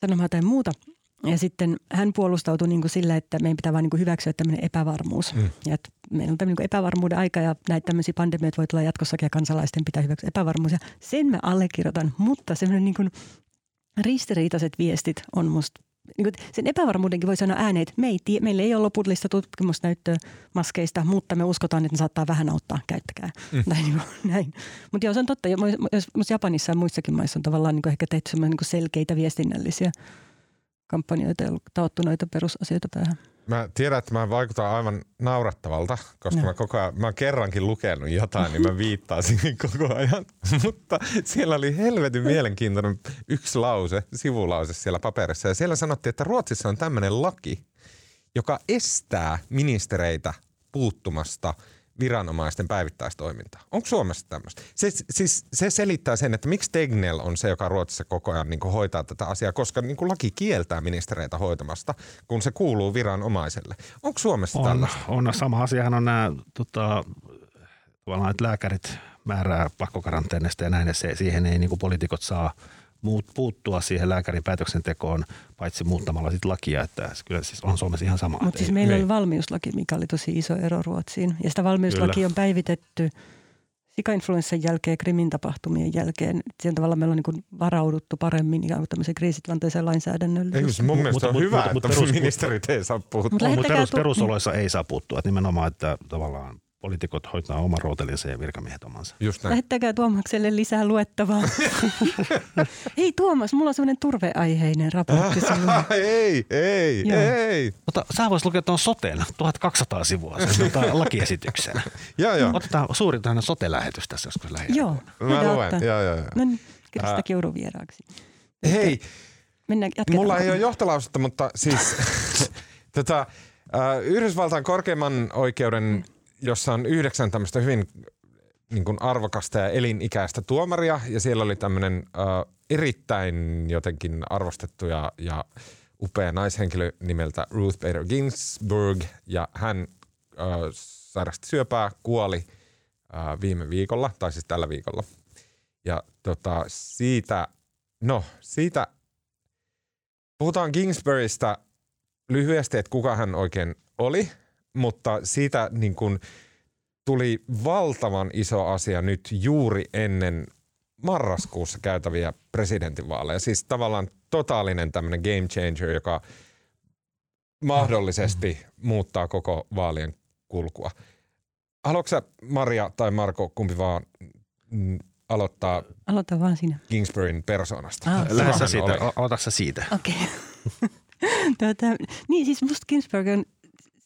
sanomaan jotain muuta – ja sitten hän puolustautui niin kuin sillä, että meidän pitää vain niin hyväksyä tämmöinen epävarmuus. Mm. Ja että meillä on tämmöinen niin epävarmuuden aika ja näitä tämmöisiä pandemioita voi tulla jatkossakin ja kansalaisten pitää hyväksyä epävarmuus. Ja sen mä allekirjoitan, mutta semmoinen niin kuin ristiriitaiset viestit on musta niin kuin sen epävarmuudenkin voi sanoa ääneen, että me ei tie, meillä ei ole lopullista tutkimusnäyttöä maskeista, mutta me uskotaan, että ne saattaa vähän auttaa, käyttäkää. Mm. Näin, näin. Mutta joo, se on totta. Jos Japanissa ja muissakin maissa on tavallaan niin ehkä tehty niin selkeitä viestinnällisiä kampanjoita ja taottu noita perusasioita päähän. mä tiedän, että mä vaikutan aivan naurattavalta, koska no. mä koko ajan, mä oon kerrankin lukenut jotain, niin mä viittaan siihen koko ajan. Mutta siellä oli helvetin mielenkiintoinen yksi lause, sivulause siellä paperissa. Ja siellä sanottiin, että Ruotsissa on tämmöinen laki, joka estää ministereitä puuttumasta – viranomaisten päivittäistoimintaa. Onko Suomessa tämmöistä? Se, siis, se selittää sen, että miksi Tegnell on se, joka Ruotsissa koko ajan niin hoitaa tätä asiaa, koska niin laki kieltää ministereitä hoitamasta, kun se kuuluu viranomaiselle. Onko Suomessa on, tällaista? On, sama asiahan on nämä tota, tavallaan, että lääkärit määrää pakkokaranteenista ja näin, ja se, siihen ei niin poliitikot saa – muut, puuttua siihen lääkärin päätöksentekoon, paitsi muuttamalla sit lakia, että kyllä siis on Suomessa ihan sama. Mutta siis meillä oli valmiuslaki, mikä oli tosi iso ero Ruotsiin. Ja sitä valmiuslaki kyllä. on päivitetty sikainfluenssan jälkeen, Krimin tapahtumien jälkeen. Siinä tavalla meillä on niin varauduttu paremmin ikään kuin tämmöiseen kriisitilanteeseen lainsäädännöllä. Ei, mun mielestä mutta, on mutta, hyvä, mutta, että perus, ministerit ei saa puuttua. Mutta, mutta perus, perusoloissa ei saa puuttua. Että nimenomaan, että tavallaan poliitikot hoitaa oma rootelinsa ja virkamiehet omansa. Just näin. Lähettäkää Tuomakselle lisää luettavaa. Hei Tuomas, mulla on sellainen turveaiheinen raportti ei, ei, Joo. ei. Mutta sä vois lukea tuon soteen 1200 sivua sen tuota lakiesityksen. joo, joo. Otetaan suuri tämmöinen sote-lähetys tässä joskus lähinnä. Joo. Mä luen, joo, joo. joo. No niin, Krista Kiuru vieraaksi. Hei, Mennään, mulla ei ole johtolausetta, mutta siis tota, Yhdysvaltain korkeimman oikeuden jossa on yhdeksän tämmöistä hyvin niin kuin arvokasta ja elinikäistä tuomaria ja siellä oli tämmöinen äh, erittäin jotenkin arvostettu ja, ja upea naishenkilö nimeltä Ruth Bader Ginsburg ja hän äh, sairasti syöpää, kuoli äh, viime viikolla tai siis tällä viikolla. Ja tota, siitä, no siitä, puhutaan Ginsburgista lyhyesti, että kuka hän oikein oli – mutta siitä niin kuin tuli valtavan iso asia nyt juuri ennen marraskuussa käytäviä presidentinvaaleja. Siis tavallaan totaalinen tämmöinen game changer, joka mahdollisesti muuttaa koko vaalien kulkua. Haluatko Maria tai Marko, kumpi vaan mm, aloittaa Aloita vaan sinä. Kingsburyn persoonasta? Ah, Lähdä siitä, ota siitä. Okei. Okay. tuota, niin siis musta Ginsburg on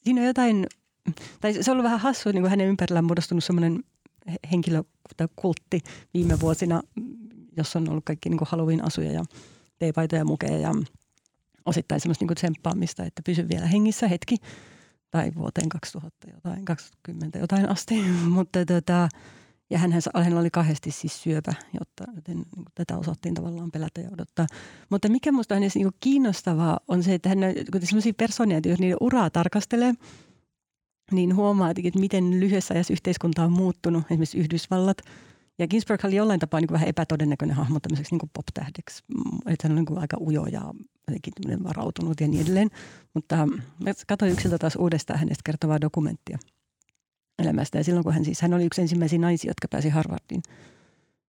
siinä on jotain, tai se on ollut vähän hassu, niin kuin hänen ympärillään muodostunut semmoinen henkilö tai kultti viime vuosina, jossa on ollut kaikki niin kuin Halloween-asuja ja teepaitoja ja mukeja ja osittain semmoista niin kuin tsemppaamista, että pysy vielä hengissä hetki tai vuoteen 2000 jotain, 20 jotain asti, mutta tota, ja hän, hän oli kahdesti siis syöpä, jotta, joten niin tätä osattiin tavallaan pelätä ja odottaa. Mutta mikä minusta on niin kiinnostavaa on se, että hän kun sellaisia persoonia, jos niiden uraa tarkastelee, niin huomaa, että miten lyhyessä ajassa yhteiskunta on muuttunut, esimerkiksi Yhdysvallat. Ja Ginsberg oli jollain tapaa niin vähän epätodennäköinen hahmo tämmöiseksi niin pop-tähdeksi. Että hän on niin aika ujo ja varautunut ja niin edelleen. Mutta katsoin yksiltä taas uudestaan hänestä kertovaa dokumenttia – elämästä. Ja silloin kun hän siis, hän oli yksi ensimmäisiä naisia, jotka pääsi Harvardin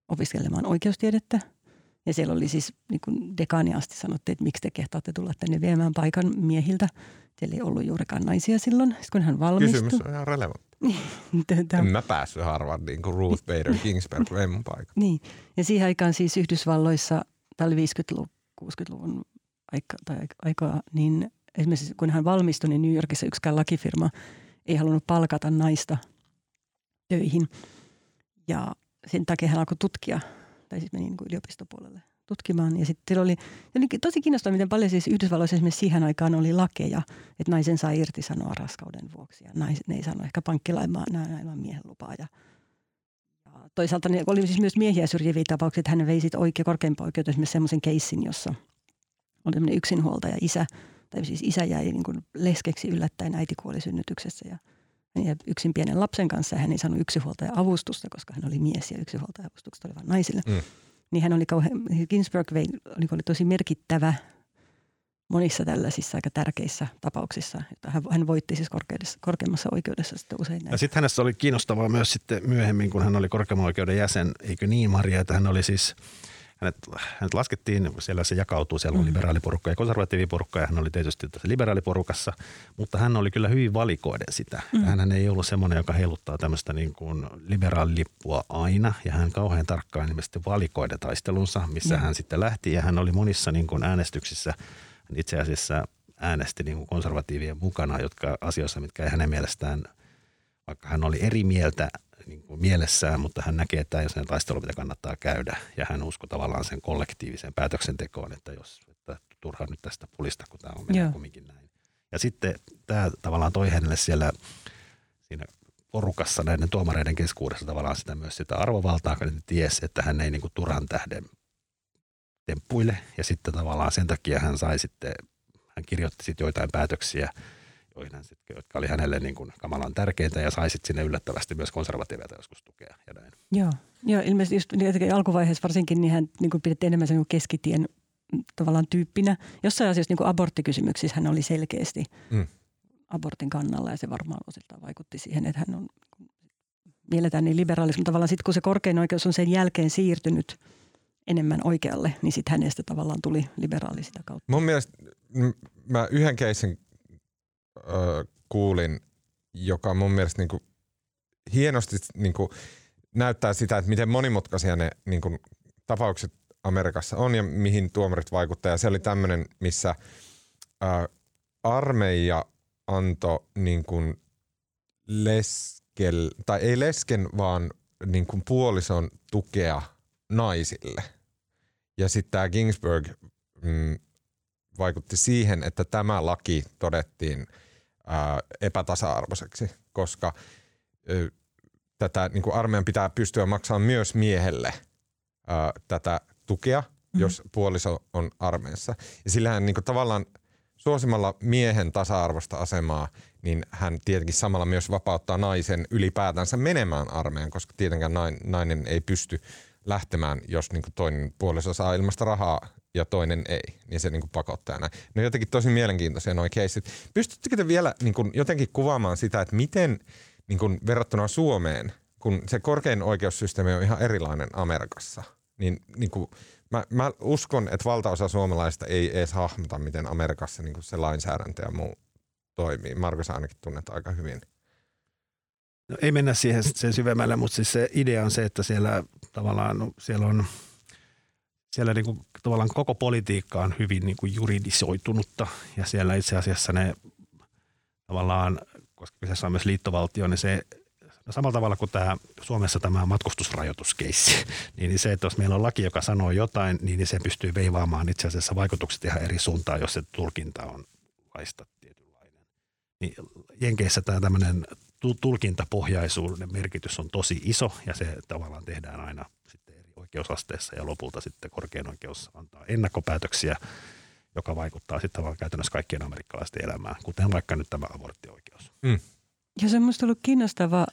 opiskelemaan oikeustiedettä. Ja siellä oli siis niin kuin dekaani asti sanottiin, että miksi te kehtaatte tulla tänne viemään paikan miehiltä. Siellä ei ollut juurikaan naisia silloin, sitten kun hän valmistui. Kysymys on ihan relevantti. Tätä. En mä päässyt Harvardiin, kun Ruth Bader Ginsburg vei mun paikan. Niin, ja siihen aikaan siis Yhdysvalloissa, tämä oli 50-luvun, 60-luvun aika, tai aikaa, niin esimerkiksi kun hän valmistui, niin New Yorkissa yksikään lakifirma – ei halunnut palkata naista töihin. Ja sen takia hän alkoi tutkia, tai siis meni niin kuin yliopistopuolelle tutkimaan. Ja sitten oli, oli tosi kiinnostavaa, miten paljon siis Yhdysvalloissa esimerkiksi siihen aikaan oli lakeja, että naisen saa irtisanoa raskauden vuoksi. Ja naiset, ne ei saanut ehkä pankkilaimaa näillä miehen lupaa. Ja, ja toisaalta ne oli siis myös miehiä syrjiviä tapauksia, että hän vei sitten oikein korkeimpaan oikeuteen esimerkiksi semmoisen keissin, jossa oli tämmöinen yksinhuoltaja isä – tai siis isä jäi niin kuin leskeksi yllättäen, äiti kuoli synnytyksessä ja hän jäi yksin pienen lapsen kanssa ja hän ei saanut yksinhuoltaja-avustusta, koska hän oli mies ja yksinhuoltaja-avustukset oli vain naisille. Mm. Niin hän oli kauhean, Ginsberg vei, oli, oli tosi merkittävä monissa tällaisissa aika tärkeissä tapauksissa. Että hän, hän voitti siis korkeimmassa oikeudessa sitten usein näin. Ja sitten hänessä oli kiinnostavaa myös sitten myöhemmin, kun hän oli korkeimman oikeuden jäsen, eikö niin Maria, että hän oli siis – hänet, hänet laskettiin, siellä se jakautuu, siellä on mm. liberaaliporukka ja konservatiiviporukka ja hän oli tietysti tässä liberaaliporukassa, mutta hän oli kyllä hyvin valikoiden sitä. Mm. Hän ei ollut semmoinen, joka heiluttaa tämmöistä niin kuin liberaalilippua aina ja hän kauhean tarkkaan ilmeisesti valikoiden taistelunsa, missä mm. hän sitten lähti ja hän oli monissa niin kuin äänestyksissä itse asiassa äänesti niin kuin konservatiivien mukana, jotka asioissa, mitkä ei hänen mielestään, vaikka hän oli eri mieltä niin kuin mielessään, mutta hän näkee, että jos taistelu, mitä kannattaa käydä. Ja hän uskoi tavallaan sen kollektiiviseen päätöksentekoon, että jos että turha nyt tästä pulista, kun tämä on mennyt kumminkin näin. Ja sitten tämä tavallaan toi hänelle siellä siinä porukassa näiden tuomareiden keskuudessa tavallaan sitä myös sitä arvovaltaa, kun ne ties, että hän ei niin kuin turhan tähden temppuille. Ja sitten tavallaan sen takia hän sai sitten, hän kirjoitti sitten joitain päätöksiä, jotka oli hänelle niin kuin kamalan tärkeintä ja sai sitten sinne yllättävästi myös konservatiiveilta joskus tukea ja näin. Joo, Joo ilmeisesti just alkuvaiheessa varsinkin niin hän niin pidettiin enemmän sen keskitien tavallaan tyyppinä. Jossain asiassa niin kuin aborttikysymyksissä hän oli selkeästi mm. abortin kannalla ja se varmaan osiltaan vaikutti siihen, että hän on mielletään niin liberaalis, mutta tavallaan sitten kun se korkein oikeus on sen jälkeen siirtynyt enemmän oikealle, niin sitten hänestä tavallaan tuli liberaali sitä kautta. Mun mielestä mä yhden keissin äh, kuulin, joka mun mielestä niinku hienosti niinku näyttää sitä, että miten monimutkaisia ne niinku tapaukset Amerikassa on ja mihin tuomarit vaikuttaa. Ja se oli tämmöinen, missä ää, armeija antoi niin kuin leskel, tai ei lesken, vaan niin kuin puolison tukea naisille. Ja sitten tämä Ginsburg mm, vaikutti siihen, että tämä laki todettiin ää, epätasa-arvoiseksi, koska ää, tätä niin kuin armeijan pitää pystyä maksamaan myös miehelle ää, tätä tukea, mm. jos puoliso on armeessa. Ja sillähän niin kuin tavallaan suosimalla miehen tasa-arvosta asemaa, niin hän tietenkin samalla myös vapauttaa naisen ylipäätänsä menemään armeijan, koska tietenkään nainen ei pysty lähtemään, jos niin kuin toinen puoliso saa ilmasta rahaa ja toinen ei, niin se niin kuin pakottaa näin. Ne on jotenkin tosi mielenkiintoisia nuo keisit. Pystyttekö te vielä niin kuin jotenkin kuvaamaan sitä, että miten niin kuin verrattuna Suomeen, kun se korkein oikeussysteemi on ihan erilainen Amerikassa – niin, niin kuin, mä, mä uskon, että valtaosa suomalaista ei edes hahmota, miten Amerikassa niin kuin se lainsäädäntö ja muu toimii. Markus ainakin tunnet aika hyvin. No, ei mennä siihen sen syvemmälle, mutta siis se idea on se, että siellä tavallaan no, siellä on siellä niin kuin, tavallaan koko politiikka on hyvin niin kuin juridisoitunutta ja siellä itse asiassa ne tavallaan, koska kyseessä on myös liittovaltio, niin se No samalla tavalla kuin tämä Suomessa tämä matkustusrajoituskeissi, niin se, että jos meillä on laki, joka sanoo jotain, niin se pystyy veivaamaan itse asiassa vaikutukset ihan eri suuntaan, jos se tulkinta on laista tietynlainen. Niin Jenkeissä tämä tämmöinen tulkintapohjaisuuden merkitys on tosi iso ja se tavallaan tehdään aina sitten eri oikeusasteessa ja lopulta sitten korkein oikeus antaa ennakkopäätöksiä, joka vaikuttaa sitten vaan käytännössä kaikkien amerikkalaisten elämään, kuten vaikka nyt tämä aborttioikeus. Mm. Ja se on minusta ollut kiinnostavaa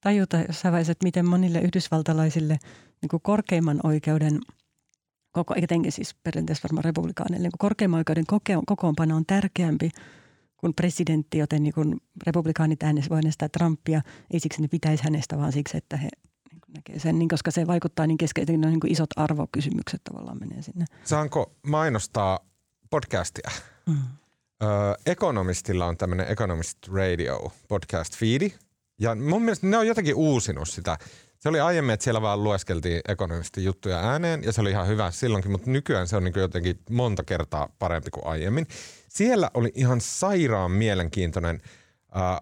tajuta jossain vaiheessa, että miten monille yhdysvaltalaisille niin kuin korkeimman oikeuden, koko, etenkin siis perinteisesti varmaan republikaaneille, niin kuin korkeimman oikeuden koke, kokoonpano on tärkeämpi kuin presidentti, joten niin kuin republikaanit äänestivät äänestää Trumpia, ei siksi ne pitäisi hänestä, vaan siksi, että he näkee sen, niin koska se vaikuttaa niin keskeisesti, niin kuin isot arvokysymykset tavallaan menee sinne. Saanko mainostaa podcastia? Mm. Öö, Economistilla on tämmöinen Economist Radio podcast feedi, ja mun mielestä ne on jotenkin uusinut sitä. Se oli aiemmin, että siellä vaan lueskeltiin ekonomistin juttuja ääneen ja se oli ihan hyvä silloinkin, mutta nykyään se on niin jotenkin monta kertaa parempi kuin aiemmin. Siellä oli ihan sairaan mielenkiintoinen äh.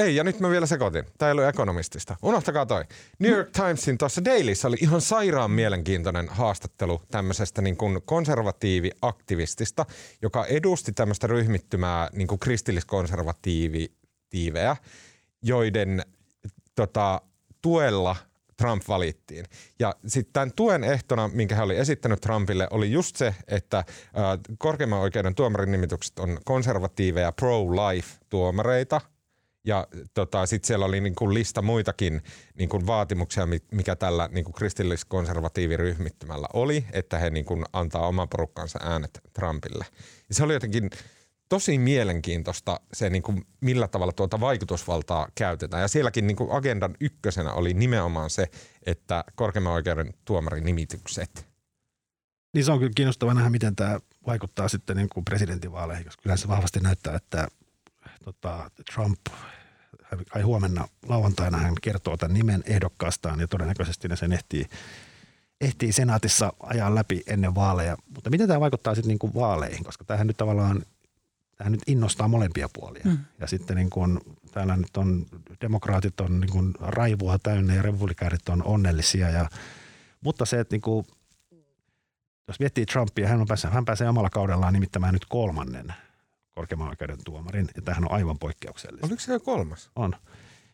Ei, ja nyt mä vielä sekoitin. Tämä ei ollut ekonomistista. Unohtakaa toi. New York Timesin tuossa Dailyssä oli ihan sairaan mielenkiintoinen haastattelu tämmöisestä niin kuin konservatiiviaktivistista, joka edusti tämmöistä ryhmittymää niin kuin kristilliskonservatiivitiivejä joiden tota, tuella Trump valittiin. Ja sitten tämän tuen ehtona, minkä hän oli esittänyt Trumpille, oli just se, että korkeimman oikeuden tuomarin nimitykset on konservatiiveja pro-life tuomareita. Ja tota, sitten siellä oli niinku lista muitakin niinku vaatimuksia, mikä tällä niinku kristillis-konservatiiviryhmittymällä oli, että he niinku antaa oman porukkansa äänet Trumpille. Ja se oli jotenkin tosi mielenkiintoista se, niin kuin, millä tavalla tuota vaikutusvaltaa käytetään. Ja sielläkin niin kuin agendan ykkösenä oli nimenomaan se, että korkeimman oikeuden tuomarin nimitykset. Niin se on kyllä kiinnostavaa nähdä, miten tämä vaikuttaa sitten niin kuin presidentinvaaleihin, koska kyllä se vahvasti näyttää, että tota, Trump, kai huomenna lauantaina hän kertoo tämän nimen ehdokkaastaan ja todennäköisesti ne sen ehtii, ehtii senaatissa ajaa läpi ennen vaaleja. Mutta miten tämä vaikuttaa sitten niin kuin vaaleihin, koska tämähän nyt tavallaan tämä nyt innostaa molempia puolia. Mm. Ja sitten niin kuin, täällä nyt on, demokraatit on niin kuin raivua täynnä ja republikaarit on onnellisia. Ja, mutta se, että niin kuin, jos miettii Trumpia, hän, on päässyt, hän pääsee omalla kaudellaan nimittämään nyt kolmannen korkeimman oikeuden tuomarin. Ja tämähän on aivan poikkeuksellista. Oliko se jo kolmas? On.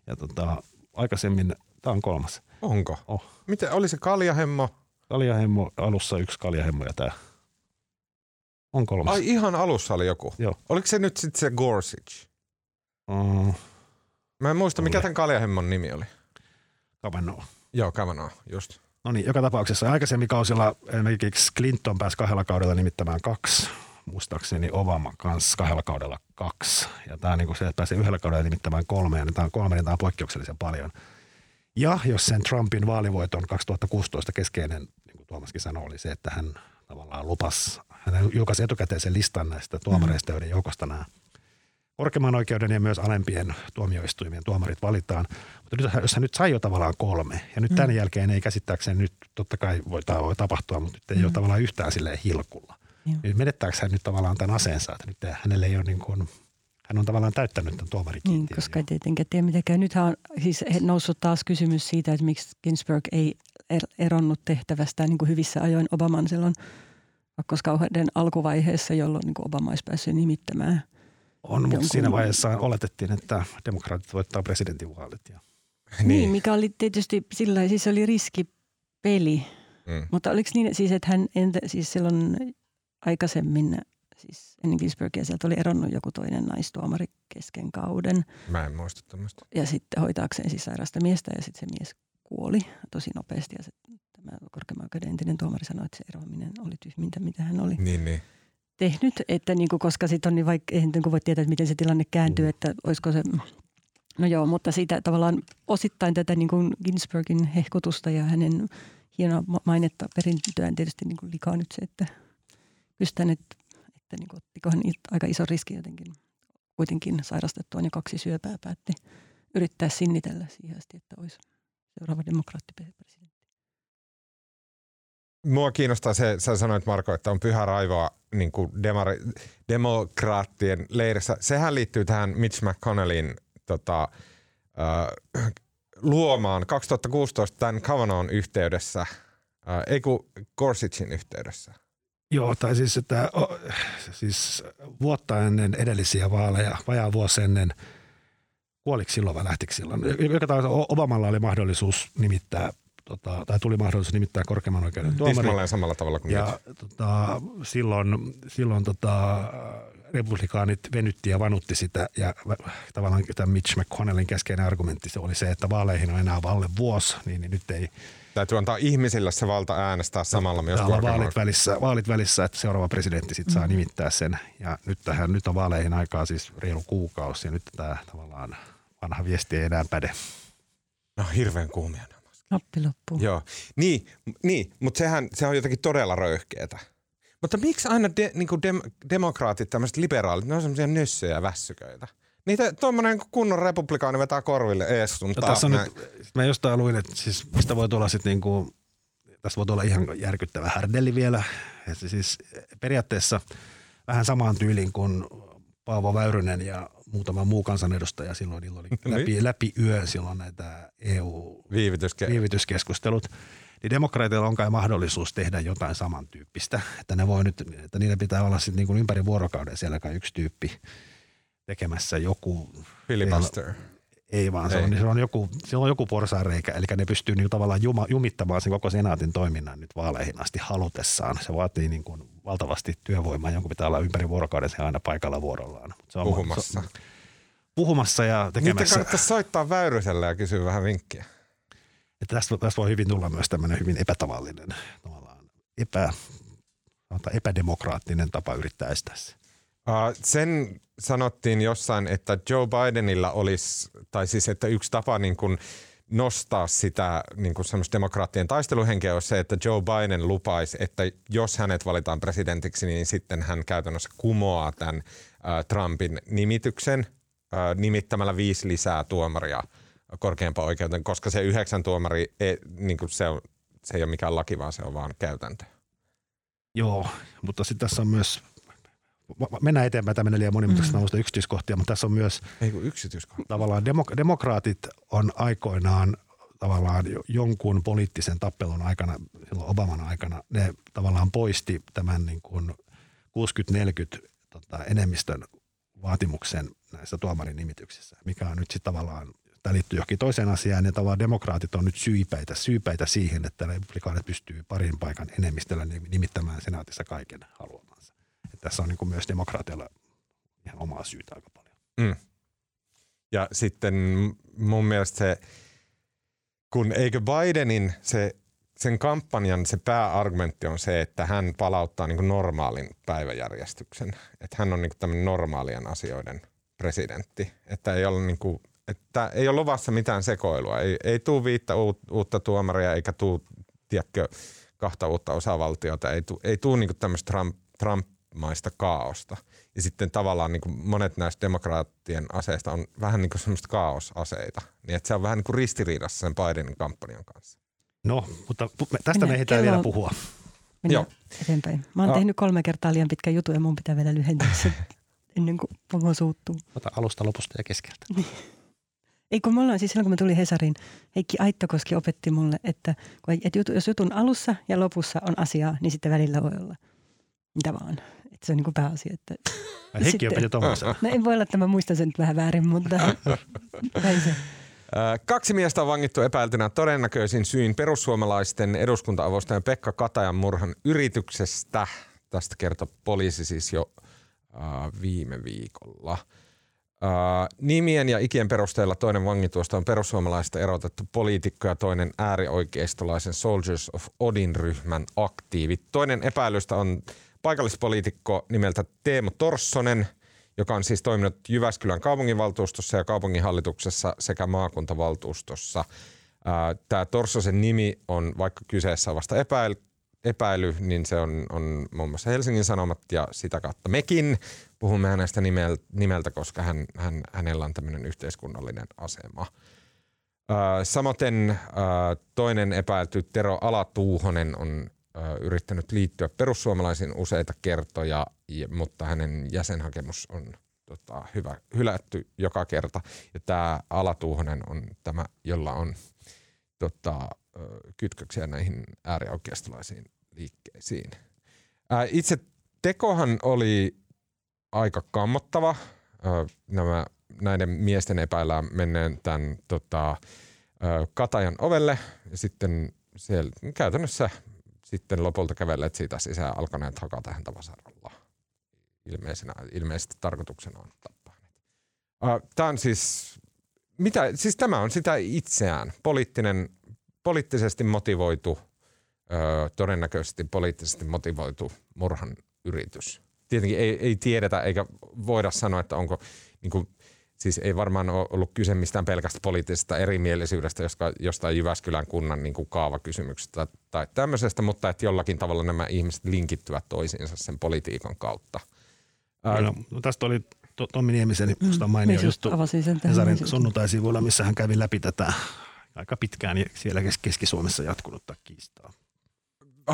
Ja tota, aikaisemmin, tämä on kolmas. Onko? Oh. Miten, oli se kaljahemmo? Kaljahemmo, alussa yksi kaljahemmo ja tämä on kolmas. Ai ihan alussa oli joku? Joo. Oliko se nyt sitten se Gorsuch? Mm. Mä en muista, mikä tämän kaljahemmon nimi oli. Kavanaugh. Joo, Kavanaugh, just. No niin, joka tapauksessa aikaisemmin kausilla esimerkiksi Clinton pääsi kahdella kaudella nimittämään kaksi muistaakseni Obama kanssa kahdella kaudella kaksi. Ja tämä niin kuin se, että pääsee yhdellä kaudella nimittämään kolme, ja tämä on kolme, niin tämä on poikkeuksellisen paljon. Ja jos sen Trumpin vaalivoiton 2016 keskeinen, niin kuin Tuomaskin sanoi, oli se, että hän tavallaan lupas, hän julkaisi etukäteen sen listan näistä tuomareista, joiden joukosta nämä korkeimman oikeuden ja myös alempien tuomioistuimien tuomarit valitaan. Mutta nyt, jos hän nyt sai jo tavallaan kolme, ja nyt mm. tämän jälkeen ei käsittääkseni nyt totta kai voi, voi tapahtua, mutta nyt ei mm. ole tavallaan yhtään silleen hilkulla. Niin menettääkö hän nyt tavallaan tämän aseensa, että nyt hänelle ei ole niin kuin, hän on tavallaan täyttänyt tämän tuomarikiintiön. Niin, koska ei tietenkään tiedä mitä käy. Nythän on siis noussut taas kysymys siitä, että miksi Ginsburg ei er-, eronnut tehtävästä niin kuin hyvissä ajoin Obaman silloin kakkoskauden alkuvaiheessa, jolloin niin Obama olisi päässyt nimittämään. On, mutta siinä vaiheessa oletettiin, että demokraatit voittaa presidentinvaalit. Ja. Niin. niin, mikä oli tietysti sillä siis oli riskipeli. Mm. Mutta oliko niin siis, että hän entä, siis silloin aikaisemmin, siis ennen Ginsbergia sieltä oli eronnut joku toinen naistuomari kesken kauden. Mä en muista tämmöistä. Ja sitten hoitaakseen siis sairasta miestä ja sitten se mies kuoli tosi nopeasti ja se, tämä korkeimman oikeuden entinen tuomari sanoi, että se eroaminen oli tyhmintä, mitä hän oli niin, niin. tehnyt. Että niin kuin, koska sitten on niin vaikka, eihän niin voi tietää, että miten se tilanne kääntyy, mm. että olisiko se No joo, mutta siitä tavallaan osittain tätä niin kuin Ginsbergin hehkutusta ja hänen hienoa mainetta perintöään tietysti niin kuin likaa nyt se, että pystytään, että, että niin kuin, ottikohan aika iso riski jotenkin kuitenkin sairastettuaan ja kaksi syöpää päätti yrittää sinnitellä siihen asti, että olisi seuraava demokraattipresidentti. Mua kiinnostaa se, sä sanoit Marko, että on pyhä raivoa niin kuin demari, demokraattien leirissä. Sehän liittyy tähän Mitch McConnellin tota, äh, luomaan 2016 tämän Kavanaughin yhteydessä, äh, ei kun Gorsichin yhteydessä. Joo, tai siis, että, siis vuotta ennen edellisiä vaaleja, vajaa vuosi ennen, kuoliko silloin vai lähtikö silloin? Joka tapauksessa Obamalla oli mahdollisuus nimittää tota, tai tuli mahdollisuus nimittää korkeimman oikeuden tuomari. Tismalleen samalla tavalla kuin ja, nyt. Tota, silloin, silloin tota, republikaanit venytti ja vanutti sitä ja tavallaan tämä Mitch McConnellin keskeinen argumentti se oli se, että vaaleihin on enää valle vuosi, niin, niin nyt ei – Täytyy antaa ihmisille se valta äänestää samalla myös vaalit välissä, vaalit välissä, että seuraava presidentti sitten saa mm. nimittää sen. Ja nyt, tähän, nyt on vaaleihin aikaa siis reilu kuukausi ja nyt tämä tavallaan vanha viesti ei enää päde. No hirveän kuumia. Nappi loppuu. Joo, niin, niin mutta sehän se on jotenkin todella röyhkeetä. Mutta miksi aina de, niin dem, demokraatit, tämmöiset liberaalit, ne on semmoisia nössöjä ja vässyköitä? Niitä tuommoinen kunnon republikaani vetää korville ees sun no, tässä on nyt, mä jostain luin, että siis mistä voi tulla sitten niinku, tässä voi tulla ihan järkyttävä härdelli vielä. Että siis periaatteessa vähän samaan tyyliin kuin Paavo Väyrynen ja muutama muu kansanedustaja silloin, niillä oli niin. läpi, läpi yön silloin näitä EU-viivytyskeskustelut. Niin demokraateilla on kai mahdollisuus tehdä jotain samantyyppistä, että ne voi nyt, että niillä pitää olla sitten niin ympäri vuorokauden siellä kai yksi tyyppi tekemässä joku. Filibuster. Ei vaan, se on, se on, joku, se on joku porsaanreikä, eli ne pystyy niin tavallaan jumittamaan sen koko senaatin toiminnan nyt vaaleihin asti halutessaan. Se vaatii niin kuin valtavasti työvoimaa, jonkun pitää olla ympäri vuorokauden se aina paikalla vuorollaan. Se on, puhumassa. Se, puhumassa ja tekemässä. Niitä kannattaisi soittaa Väyryselle ja kysyä vähän vinkkiä. Että tästä, tästä voi hyvin tulla myös tämmöinen hyvin epätavallinen, tavallaan epä, epädemokraattinen tapa yrittää estää se. Uh, sen sanottiin jossain, että Joe Bidenilla olisi, tai siis että yksi tapa niin kuin nostaa sitä niin kuin semmoista demokraattien taisteluhenkeä on se, että Joe Biden lupaisi, että jos hänet valitaan presidentiksi, niin sitten hän käytännössä kumoaa tämän uh, Trumpin nimityksen uh, nimittämällä viisi lisää tuomaria korkeimpaan oikeuteen, koska se yhdeksän tuomari, ei, niin kuin se, on, se ei ole mikään laki, vaan se on vaan käytäntö. Joo, mutta sitten tässä on myös mennään eteenpäin, tämä menee liian monimutkaisesti, mm. yksityiskohtia, mutta tässä on myös Ei yksityiskohtia. tavallaan demok- demokraatit on aikoinaan tavallaan jonkun poliittisen tappelun aikana, silloin Obaman aikana, ne tavallaan poisti tämän niin kuin 60-40 tota, enemmistön vaatimuksen näissä tuomarin nimityksissä, mikä on nyt sitten tavallaan, tämä liittyy johonkin toiseen asiaan, ja tavallaan demokraatit on nyt syypäitä, syypäitä siihen, että republikaanit pystyy parin paikan enemmistöllä nimittämään senaatissa kaiken haluamansa. Tässä on niin kuin myös demokraateilla ihan omaa syytä aika paljon. Mm. Ja sitten mun mielestä se, kun eikö Bidenin se sen kampanjan se pääargumentti on se, että hän palauttaa niin normaalin päiväjärjestyksen. Että hän on niin tämmöinen normaalien asioiden presidentti. Että ei ole, niin kuin, että ei ole luvassa mitään sekoilua. Ei, ei tule viittä uutta tuomaria eikä tule, tiedätkö, kahta uutta osavaltiota. Ei tule, ei tule niin tämmöistä Trump, Trump-maista kaaosta. Ja sitten tavallaan niin kuin monet näistä demokraattien aseista on vähän niin kuin semmoista kaaosaseita. Niin että se on vähän niin kuin ristiriidassa sen Bidenin kampanjan kanssa. No, mutta tästä me ehditään vielä puhua. Joo. eteenpäin. Mä oon no. tehnyt kolme kertaa liian pitkä jutu ja mun pitää vielä lyhentää se ennen kuin pomo suuttuu. Ota alusta, lopusta ja keskeltä. Ei kun me ollaan siis silloin kun mä tulin Hesarin, Heikki Aittokoski opetti mulle, että, että jutu, jos jutun alussa ja lopussa on asiaa, niin sitten välillä voi olla mitä vaan. Että se on niin kuin pääasia. Että Heikki opetti tuommoisen. No ei voi olla, että mä muistan sen nyt vähän väärin, mutta näin se. Kaksi miestä on vangittu epäiltynä todennäköisin syyn perussuomalaisten eduskunta-avustajan Pekka Katajan murhan yrityksestä. Tästä kertoi poliisi siis jo äh, viime viikolla. Äh, nimien ja ikien perusteella toinen vangituosta on perussuomalaista erotettu poliitikko ja toinen äärioikeistolaisen Soldiers of Odin-ryhmän aktiivi. Toinen epäilystä on paikallispoliitikko nimeltä Teemu Torssonen – joka on siis toiminut Jyväskylän kaupunginvaltuustossa ja kaupunginhallituksessa sekä maakuntavaltuustossa. Tämä Torsosen nimi on, vaikka kyseessä on vasta epäily, epäily niin se on, on muun muassa Helsingin Sanomat ja sitä kautta mekin puhumme hänestä nimeltä, nimeltä koska hän, hän, hänellä on tämmöinen yhteiskunnallinen asema. Samoin toinen epäilty Tero Alatuuhonen on yrittänyt liittyä perussuomalaisiin useita kertoja, mutta hänen jäsenhakemus on tota, hyvä, hylätty joka kerta. Ja tämä Alatuuhonen on tämä, jolla on tota, kytköksiä näihin äärioikeistolaisiin liikkeisiin. Ää, itse tekohan oli aika kammottava. Ää, nämä, näiden miesten epäillään menneen tämän tota, Katajan ovelle ja sitten siellä käytännössä sitten lopulta kävelleet siitä sisään alkaneet hakata häntä vasaralla. Ilmeisenä, ilmeisesti tarkoituksena on tappaa hänet. Tämä on siis, mitä, siis tämä on sitä itseään, poliittinen, poliittisesti motivoitu, todennäköisesti poliittisesti motivoitu murhan yritys. Tietenkin ei, ei tiedetä eikä voida sanoa, että onko niin kuin, siis ei varmaan ole ollut kyse mistään pelkästä poliittisesta erimielisyydestä jostain Jyväskylän kunnan niin kuin kaavakysymyksestä tai tämmöisestä, mutta että jollakin tavalla nämä ihmiset linkittyvät toisiinsa sen politiikan kautta. no, no tästä oli Tommi Niemisen musta mm, mainio juttu Hesarin sunnuntaisivuilla, missä hän kävi läpi tätä aika pitkään siellä Keski-Suomessa jatkunutta kiistaa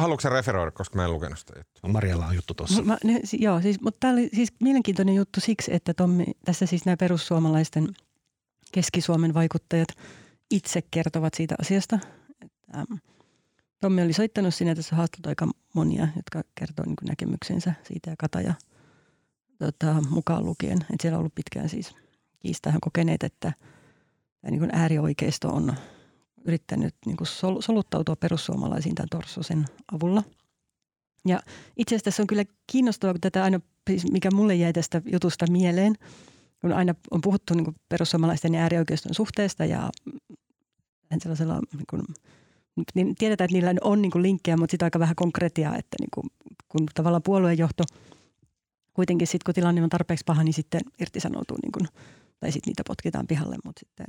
haluatko sä referoida, koska mä en lukenut sitä juttua? No, Marjalla on juttu tuossa. Mä, ne, joo, siis, mutta tämä oli siis mielenkiintoinen juttu siksi, että Tommi, tässä siis nämä perussuomalaisten Keski-Suomen vaikuttajat itse kertovat siitä asiasta. Että, ähm, Tommi oli soittanut sinne, tässä haastot aika monia, jotka kertoo niin näkemyksensä siitä ja Kataja tota, mukaan lukien. Että siellä on ollut pitkään siis kiistähän kokeneet, että tämä niin äärioikeisto on yrittänyt niin kuin sol, soluttautua perussuomalaisiin tämän Torsosen avulla. Ja itse asiassa tässä on kyllä kiinnostavaa, kun tätä aina, siis mikä mulle jäi tästä jutusta mieleen, kun aina on puhuttu niin kuin perussuomalaisten ja äärioikeiston suhteesta ja sellaisella, niin kuin, niin tiedetään, että niillä on niin kuin linkkejä, mutta sitä aika vähän konkretiaa, että niin kuin, kun tavallaan puoluejohto kuitenkin sitten, kun tilanne on tarpeeksi paha, niin sitten irtisanoutuu niin kuin, tai sitten niitä potkitaan pihalle, mutta sitten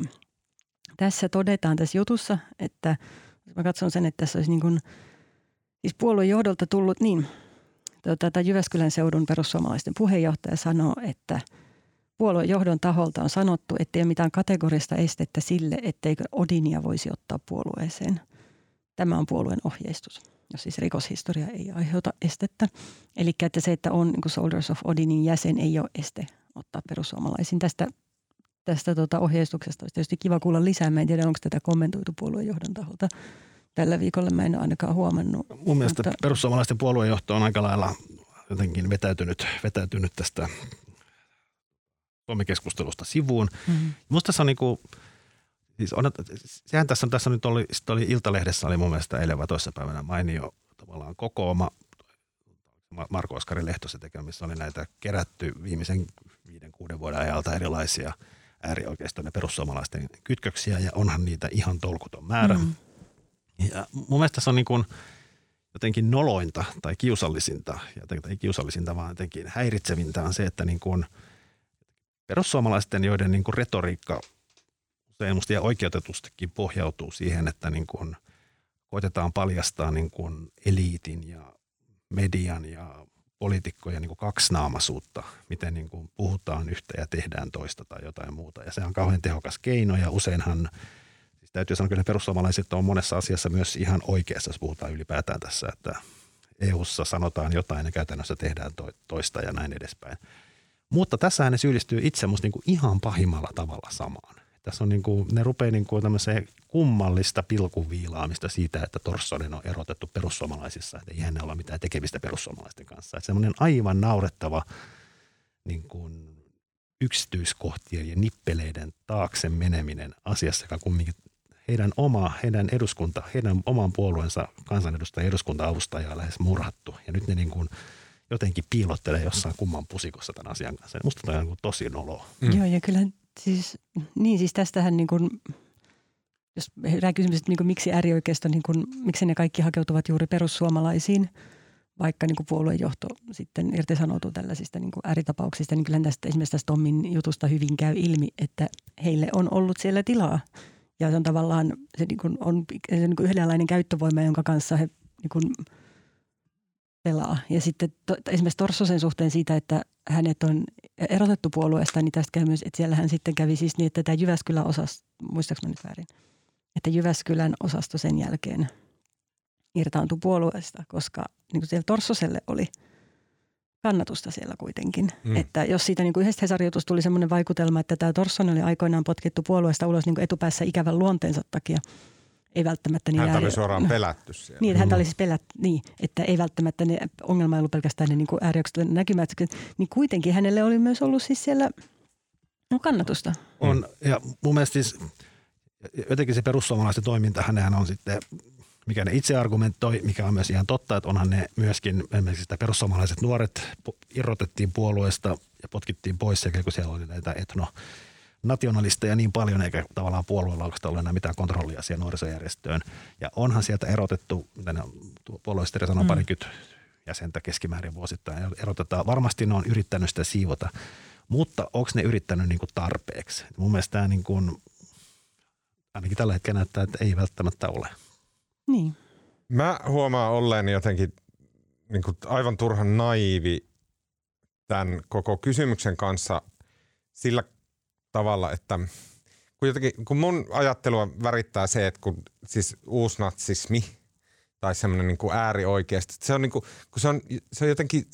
tota, tässä todetaan tässä jutussa, että mä katson sen, että tässä olisi niin kuin, siis puolueen johdolta tullut niin, tota, Jyväskylän seudun perussuomalaisten puheenjohtaja sanoo, että puolueen johdon taholta on sanottu, että ei ole mitään kategorista estettä sille, etteikö Odinia voisi ottaa puolueeseen. Tämä on puolueen ohjeistus. jos siis rikoshistoria ei aiheuta estettä. Eli että se, että on niin Soldiers of Odinin jäsen, ei ole este ottaa perussuomalaisiin. Tästä, tästä tota ohjeistuksesta olisi tietysti kiva kuulla lisää. Mä en tiedä, onko tätä kommentoitu puoluejohdon taholta tällä viikolla. Mä en ole ainakaan huomannut. Mun mielestä mutta... perussuomalaisten puoluejohto on aika lailla jotenkin vetäytynyt, vetäytynyt tästä Suomi-keskustelusta sivuun. Mm-hmm. Musta se on niin kuin, siis on, sehän tässä, on, tässä nyt oli, oli Iltalehdessä oli mun mielestä eilen vai toissapäivänä mainio tavallaan kokooma Marko Oskari Lehtosen tekemä, missä oli näitä kerätty viimeisen viiden, kuuden vuoden ajalta erilaisia äärioikeiston ja perussuomalaisten kytköksiä ja onhan niitä ihan tolkuton määrä. Mm. Ja mun mielestä se on niin kuin jotenkin nolointa tai kiusallisinta, jotenkin, ei kiusallisinta, vaan jotenkin häiritsevintä on se, että niin kuin perussuomalaisten, joiden niin kuin retoriikka usein musta ja oikeutetustikin pohjautuu siihen, että niin kuin koitetaan paljastaa niin kuin eliitin ja median ja poliitikkojen niin kaksinaamaisuutta, miten niin kuin puhutaan yhtä ja tehdään toista tai jotain muuta. Ja se on kauhean tehokas keino ja useinhan, siis täytyy sanoa, että perussuomalaiset on monessa asiassa myös ihan oikeassa, jos puhutaan ylipäätään tässä, että EU-ssa sanotaan jotain ja käytännössä tehdään toista ja näin edespäin. Mutta tässä ne syyllistyy itse musta niin kuin ihan pahimmalla tavalla samaan. Tässä on niin kuin, ne rupeaa niin kuin kummallista pilkuviilaamista siitä, että Torssonen on erotettu perussuomalaisissa, että ei hänellä ole mitään tekemistä perussuomalaisten kanssa. Että semmoinen aivan naurettava niin kuin yksityiskohtien ja nippeleiden taakse meneminen asiassa, joka kumminkin heidän oma, heidän eduskunta, heidän oman puolueensa kansanedustajan eduskunta-avustajaa lähes murhattu. Ja nyt ne niin kuin jotenkin piilottelee jossain kumman pusikossa tämän asian kanssa. Musta tämä on niin tosi noloa. Mm. Joo, ja kyllä siis, niin siis tästähän niin kuin, jos herää kysymys, että niin kuin, miksi äärioikeisto, niin kuin, miksi ne kaikki hakeutuvat juuri perussuomalaisiin, vaikka niin kuin puoluejohto sitten irtisanoutuu tällaisista niin kuin ääritapauksista, niin kyllä tästä, esimerkiksi tästä Tommin jutusta hyvin käy ilmi, että heille on ollut siellä tilaa. Ja se on tavallaan se niin kuin on se niin kuin yhdenlainen käyttövoima, jonka kanssa he niin kuin pelaa. Ja sitten to, esimerkiksi Torsosen suhteen siitä, että hänet on erotettu puolueesta, niin tästä käy myös, että siellä hän sitten kävi siis niin, että tämä Jyväskylän osasto, muistaaks mä nyt väärin, että Jyväskylän osasto sen jälkeen irtaantui puolueesta, koska niin kuin siellä Torsoselle oli kannatusta siellä kuitenkin. Mm. Että jos siitä niin kuin yhdestä hesari tuli sellainen vaikutelma, että tämä Torsson oli aikoinaan potkittu puolueesta ulos niin kuin etupäässä ikävän luonteensa takia – ei välttämättä niin Häntä oli suoraan pelätty siellä. Niin, häntä oli siis pelätty, niin, että ei välttämättä ne, ongelma ei ollut pelkästään ne niin ääriokset näkymät, niin kuitenkin hänelle oli myös ollut siis siellä no, kannatusta. On, ja mun mielestä siis jotenkin se perussuomalaisten toiminta, hänhän on sitten, mikä ne itse argumentoi, mikä on myös ihan totta, että onhan ne myöskin, esimerkiksi sitä perussuomalaiset nuoret irrotettiin puolueesta ja potkittiin pois sekä kun siellä oli näitä etno nationalisteja niin paljon, eikä tavallaan puolueella oikeastaan ole enää mitään kontrollia siihen nuorisojärjestöön. Ja onhan sieltä erotettu, mitä ne puolueisteri sanoo, mm. parikymmentä jäsentä keskimäärin vuosittain erotetaan. Varmasti ne on yrittänyt sitä siivota, mutta onko ne yrittänyt niin kuin tarpeeksi? Mun mielestä tämä niin kuin, ainakin tällä hetkellä näyttää, että ei välttämättä ole. Niin. Mä huomaan olleen jotenkin niin kuin aivan turhan naivi tämän koko kysymyksen kanssa sillä tavalla, että kun, jotenkin, kun mun ajattelua värittää se, että kun siis uusnatsismi tai semmoinen niin äärioikeasti, se on, niin kuin, kun se on, se on jotenkin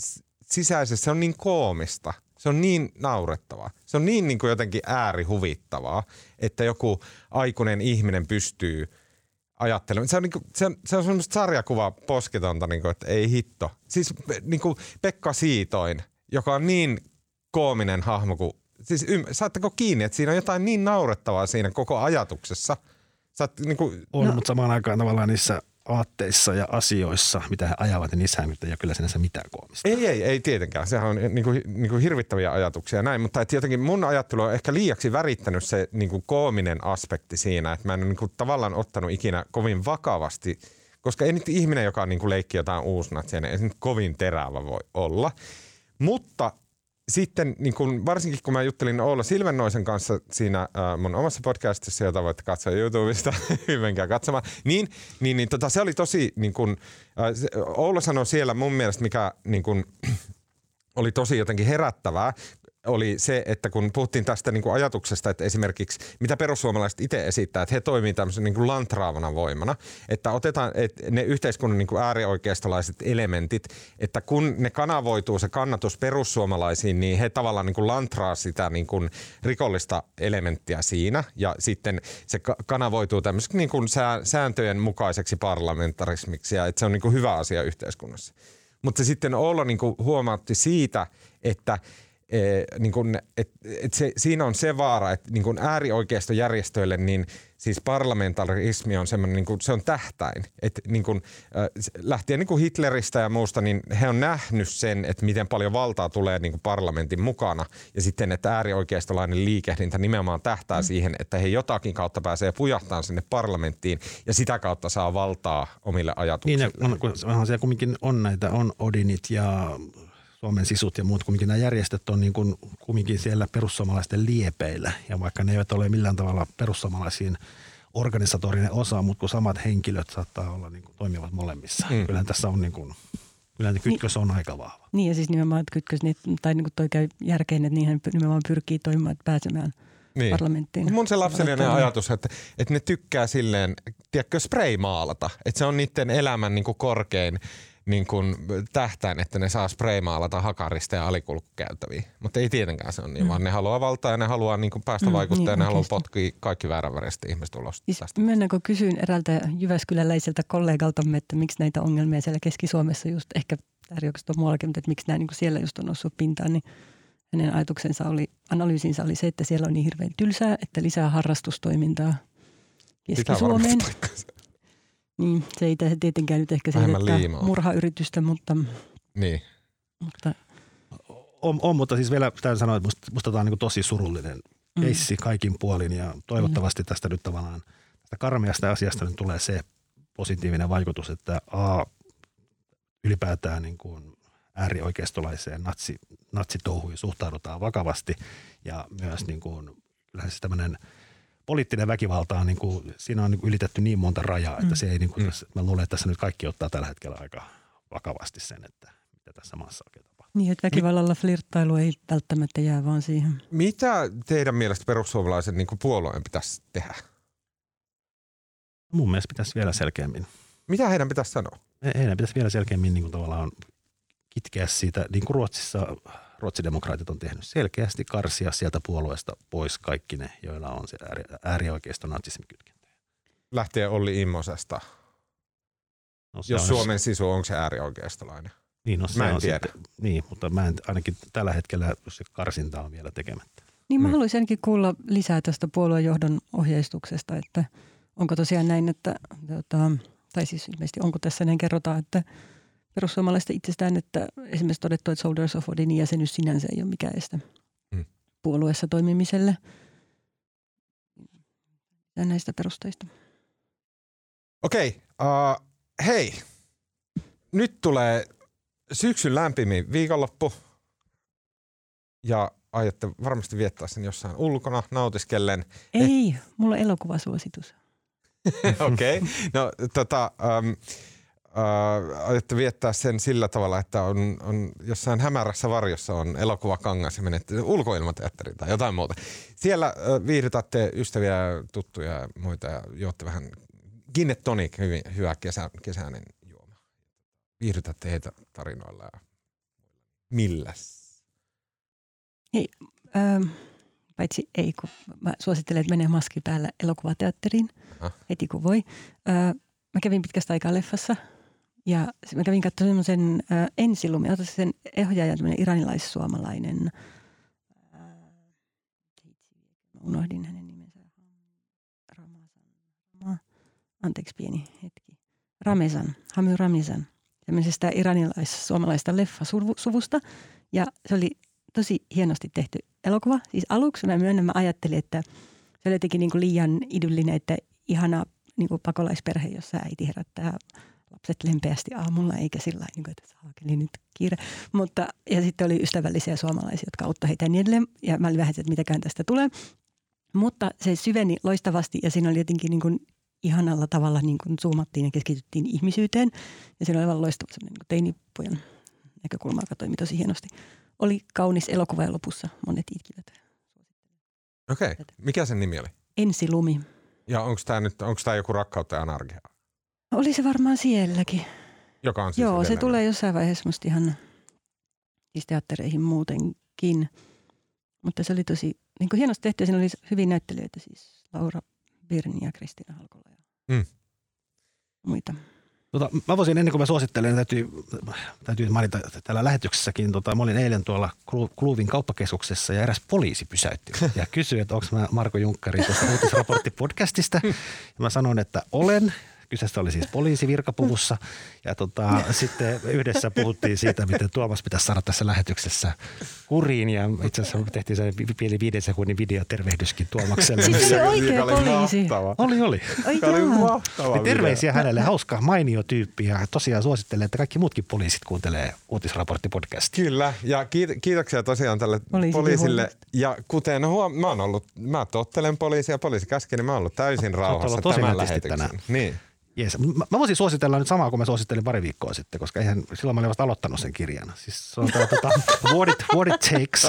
sisäisesti, se on niin koomista. Se on niin naurettavaa. Se on niin, niin kuin jotenkin äärihuvittavaa, että joku aikuinen ihminen pystyy ajattelemaan. Se on, niin kuin, se on, se on semmoista sarjakuvaa posketonta, niin kuin, että ei hitto. Siis niin kuin Pekka Siitoin, joka on niin koominen hahmo kuin siis ym, saatteko kiinni, että siinä on jotain niin naurettavaa siinä koko ajatuksessa? Saat, niin kuin, on, no. mutta samaan aikaan tavallaan niissä aatteissa ja asioissa, mitä he ajavat, niin niissä ei ole kyllä sinänsä mitään koomista. Ei, ei, ei tietenkään. Sehän on niin kuin, niin kuin hirvittäviä ajatuksia ja näin, mutta että jotenkin mun ajattelu on ehkä liiaksi värittänyt se niin kuin koominen aspekti siinä, että mä en ole niin kuin, tavallaan ottanut ikinä kovin vakavasti, koska ei nyt ihminen, joka niin kuin leikki jotain uusnatsia, niin ei se nyt kovin terävä voi olla. Mutta sitten niin kun, varsinkin kun mä juttelin Oula Silvennoisen kanssa siinä äh, mun omassa podcastissa, jota voitte katsoa YouTubesta, hyvenkää katsomaan, niin, niin, niin tota, se oli tosi, niin kun, äh, se, Oula sanoi siellä mun mielestä, mikä niin kun, oli tosi jotenkin herättävää, oli se, että kun puhuttiin tästä niin kuin ajatuksesta, että esimerkiksi mitä perussuomalaiset itse esittää, että he toimivat tämmöisen niin kuin lantraavana voimana, että otetaan että ne yhteiskunnan niin kuin äärioikeistolaiset elementit, että kun ne kanavoituu se kannatus perussuomalaisiin, niin he tavallaan niin kuin lantraa sitä niin kuin rikollista elementtiä siinä ja sitten se kanavoituu tämmöiseksi niin kuin sääntöjen mukaiseksi parlamentarismiksi ja että se on niin kuin hyvä asia yhteiskunnassa. Mutta sitten Oolo niin kuin huomautti siitä, että Eh, niin kun, et, et se, siinä on se vaara, että niin kun äärioikeistojärjestöille niin siis parlamentarismi on semmoinen, niin kun, se on tähtäin. Et, niin kun, äh, lähtien niin kun Hitleristä ja muusta, niin he on nähnyt sen, että miten paljon valtaa tulee niin parlamentin mukana. Ja sitten, että äärioikeistolainen liikehdintä nimenomaan tähtää mm. siihen, että he jotakin kautta pääsee pujahtamaan sinne parlamenttiin ja sitä kautta saa valtaa omille ajatuksille. Niin, on, kun, onhan siellä kumminkin on näitä, on Odinit ja Suomen sisut ja muut, kumminkin nämä järjestöt on niin kuin, kumminkin siellä perussuomalaisten liepeillä. Ja vaikka ne eivät ole millään tavalla perussuomalaisiin organisatorinen osa, mutta kun samat henkilöt saattaa olla niin kuin, toimivat molemmissa. Mm. Kyllähän tässä on niin kuin, Kyllä kytkös on aika vahva. Niin ja siis nimenomaan, että kytkös, niin, tai niin kuin toi käy järkeen, että niihin nimenomaan pyrkii toimimaan, että pääsemään niin. parlamenttiin. Mun se lapsellinen ajatus, että, että ne tykkää silleen, tiedätkö, spraymaalata. Että se on niiden elämän niin kuin korkein niin kuin tähtään, että ne saa spraymaalata hakarista ja alikulkukäytäviä. Mutta ei tietenkään se on niin, mm. vaan ne haluaa valtaa ja ne haluaa niin kuin päästä mm, vaikuttamaan niin, ja ne haluaa potkia kaikki vääränväristä ihmiset ulos siis tästä. Mennäänkö kysyin eräältä Jyväskyläläiseltä kollegaltamme, että miksi näitä ongelmia siellä Keski-Suomessa just ehkä on muuallakin, mutta että miksi nämä niin kuin siellä just on noussut pintaan, niin hänen ajatuksensa oli, analyysinsä oli se, että siellä on niin hirveän tylsää, että lisää harrastustoimintaa Keski-Suomeen. Niin, se ei tietenkään nyt ehkä selvittää murhayritystä, mutta... Niin. Mutta, on, on, mutta siis vielä täytyy sanoa, että musta, musta tämä on niin tosi surullinen mm. keissi kaikin puolin ja toivottavasti tästä nyt tavallaan tästä karmeasta asiasta nyt tulee se positiivinen vaikutus, että A, ylipäätään niin kuin äärioikeistolaiseen natsi, natsitouhuihin suhtaudutaan vakavasti ja myös niin kuin, se tämmöinen – poliittinen väkivalta on, niin kuin, siinä on niin kuin ylitetty niin monta rajaa, että mm. se ei, niin kuin, mm. mä luulen, että tässä nyt kaikki ottaa tällä hetkellä aika vakavasti sen, että mitä tässä maassa oikein tapahtuu. Niin, että väkivallalla flirttailu ei välttämättä jää vaan siihen. Mitä teidän mielestä perussuomalaisen niin puolueen pitäisi tehdä? Mun mielestä pitäisi vielä selkeämmin. Mitä heidän pitäisi sanoa? Heidän pitäisi vielä selkeämmin niin kuin tavallaan kitkeä siitä, niin kuin Ruotsissa ruotsidemokraatit on tehnyt selkeästi karsia sieltä puolueesta pois kaikki ne, joilla on se ääri, äärioikeisto natsismikytkentä. Lähtee Olli Immosesta. No, Jos Suomen se... sisu on se äärioikeistolainen. Niin, no, se mä en on tiedä. Sitten, niin, mutta mä en, ainakin tällä hetkellä se karsinta on vielä tekemättä. Niin mä mm. haluaisinkin kuulla lisää tästä puoluejohdon ohjeistuksesta, että onko tosiaan näin, että, tota, tai siis ilmeisesti onko tässä näin kerrotaan, että – perussuomalaista itsestään, että esimerkiksi todettu, että Soldiers of Odinin jäsenyys sinänsä ei ole mikään este hmm. puolueessa toimimiselle. Ja näistä perusteista. Okei, okay, uh, hei. Nyt tulee syksyn lämpimin viikonloppu. Ja aiotte varmasti viettää sen jossain ulkona nautiskellen. Ei, Et... mulla on elokuvasuositus. Okei, okay. no tota... Um, äh, aiotte viettää sen sillä tavalla, että on, on jossain hämärässä varjossa on elokuvakangas ja menette ulkoilmateatteriin tai jotain muuta. Siellä äh, viihdytätte ystäviä, tuttuja ja muita ja juotte vähän Ginnet Tonic, hyvin, hyvä kesä, kesäinen juoma. Viihdytätte heitä tarinoilla ja milläs? Hei, ähm, paitsi ei, kun mä suosittelen, että menee maski päällä elokuvateatteriin Aha. heti kun voi. Äh, mä kävin pitkästä aikaa leffassa – ja mä kävin katsomaan semmoisen äh, ensilumi, otan sen ohjaaja tämmöinen iranilais-suomalainen, äh, unohdin hänen nimensä, Ramazan, anteeksi pieni hetki, Ramezan, Hamy Ramezan, tämmöisestä iranilais-suomalaista leffasuvusta. Ja se oli tosi hienosti tehty elokuva. Siis aluksi mä myönnän, mä ajattelin, että se oli jotenkin niin liian idyllinen, että ihana niin pakolaisperhe, jossa äiti herättää lapset lempeästi aamulla, eikä sillä niin että saakeli nyt kiire. Mutta, ja sitten oli ystävällisiä suomalaisia, jotka auttoi heitä ja niin edelleen. Ja mä olin vähän, että mitäkään tästä tulee. Mutta se syveni loistavasti ja siinä oli jotenkin niin kuin ihanalla tavalla niin kuin zoomattiin ja keskityttiin ihmisyyteen. Ja siinä oli aivan loistava niin teinipojan näkökulma, joka toimi tosi hienosti. oli kaunis elokuva lopussa. Monet itkivät. Okei. Okay. Mikä sen nimi oli? Ensilumi. Ja onko tämä nyt, onko tämä joku rakkautta ja anarkia? Oli se varmaan sielläkin. Joka on siis Joo, se tulee jossain vaiheessa musta ihan siis teattereihin muutenkin. Mutta se oli tosi niin kuin hienosti tehty ja siinä oli hyvin näyttelijöitä siis Laura Birni ja Kristiina Halkola ja mm. muita. Tota, mä voisin ennen kuin mä suosittelen, täytyy, täytyy mainita täällä lähetyksessäkin. Tota, mä olin eilen tuolla Kluuvin kauppakeskuksessa ja eräs poliisi pysäytti ja kysyi, että onko mä Marko Junkkari tuosta uutisraporttipodcastista. Ja mä sanoin, että olen Kyseessä oli siis poliisi virkapuvussa ja tota, sitten yhdessä puhuttiin siitä, miten Tuomas pitäisi saada tässä lähetyksessä kuriin ja itse asiassa tehtiin se pieni viiden sekunnin videotervehdyskin Tuomakselle. Siis se oikea poliisi. Oli, oli. Oli mahtava niin terveisiä hänelle, hauska, mainio tyyppi ja tosiaan suosittelen, että kaikki muutkin poliisit kuuntelee uutisraporttipodcastia. Kyllä ja kiitoksia tosiaan tälle Poliisi poliisille ja kuten huom- mä oon ollut, mä tottelen poliisia, poliisi käski, niin mä oon ollut täysin rauhassa tämän lähetyksen. Niin. Jees. Mä, mä voisin suositella nyt samaa kuin mä suosittelin pari viikkoa sitten, koska eihän, silloin mä olin vasta aloittanut sen kirjan. Siis se on tämä, tota, what, it, what It Takes.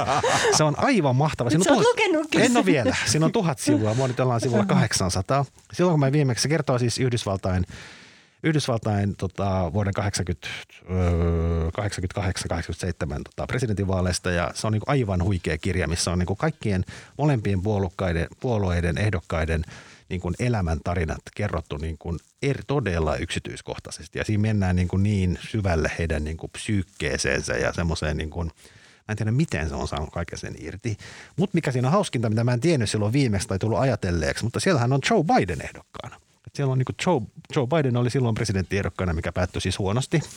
Se on aivan mahtava. Siinä on tuhat, en ole vielä. Siinä on tuhat sivua. Mua nyt ollaan sivulla 800. Silloin kun mä viimeksi, se kertoo siis Yhdysvaltain Yhdysvaltain tota, vuoden 80, 88-87 tota, presidentinvaaleista ja se on niin aivan huikea kirja, missä on niin kaikkien molempien puolueiden ehdokkaiden – niin kuin elämäntarinat kerrottu niin kuin eri, todella yksityiskohtaisesti. Ja siinä mennään niin, kuin niin syvälle heidän niin kuin psyykkeeseensä ja semmoiseen niin kuin, Mä en tiedä, miten se on saanut kaiken sen irti. Mutta mikä siinä on hauskinta, mitä mä en tiennyt silloin viimeksi tai tullut ajatelleeksi, mutta siellähän on Joe Biden ehdokkaana. Et siellä on niin kuin Joe, Joe Biden oli silloin presidenttiehdokkaana, mikä päättyi siis huonosti.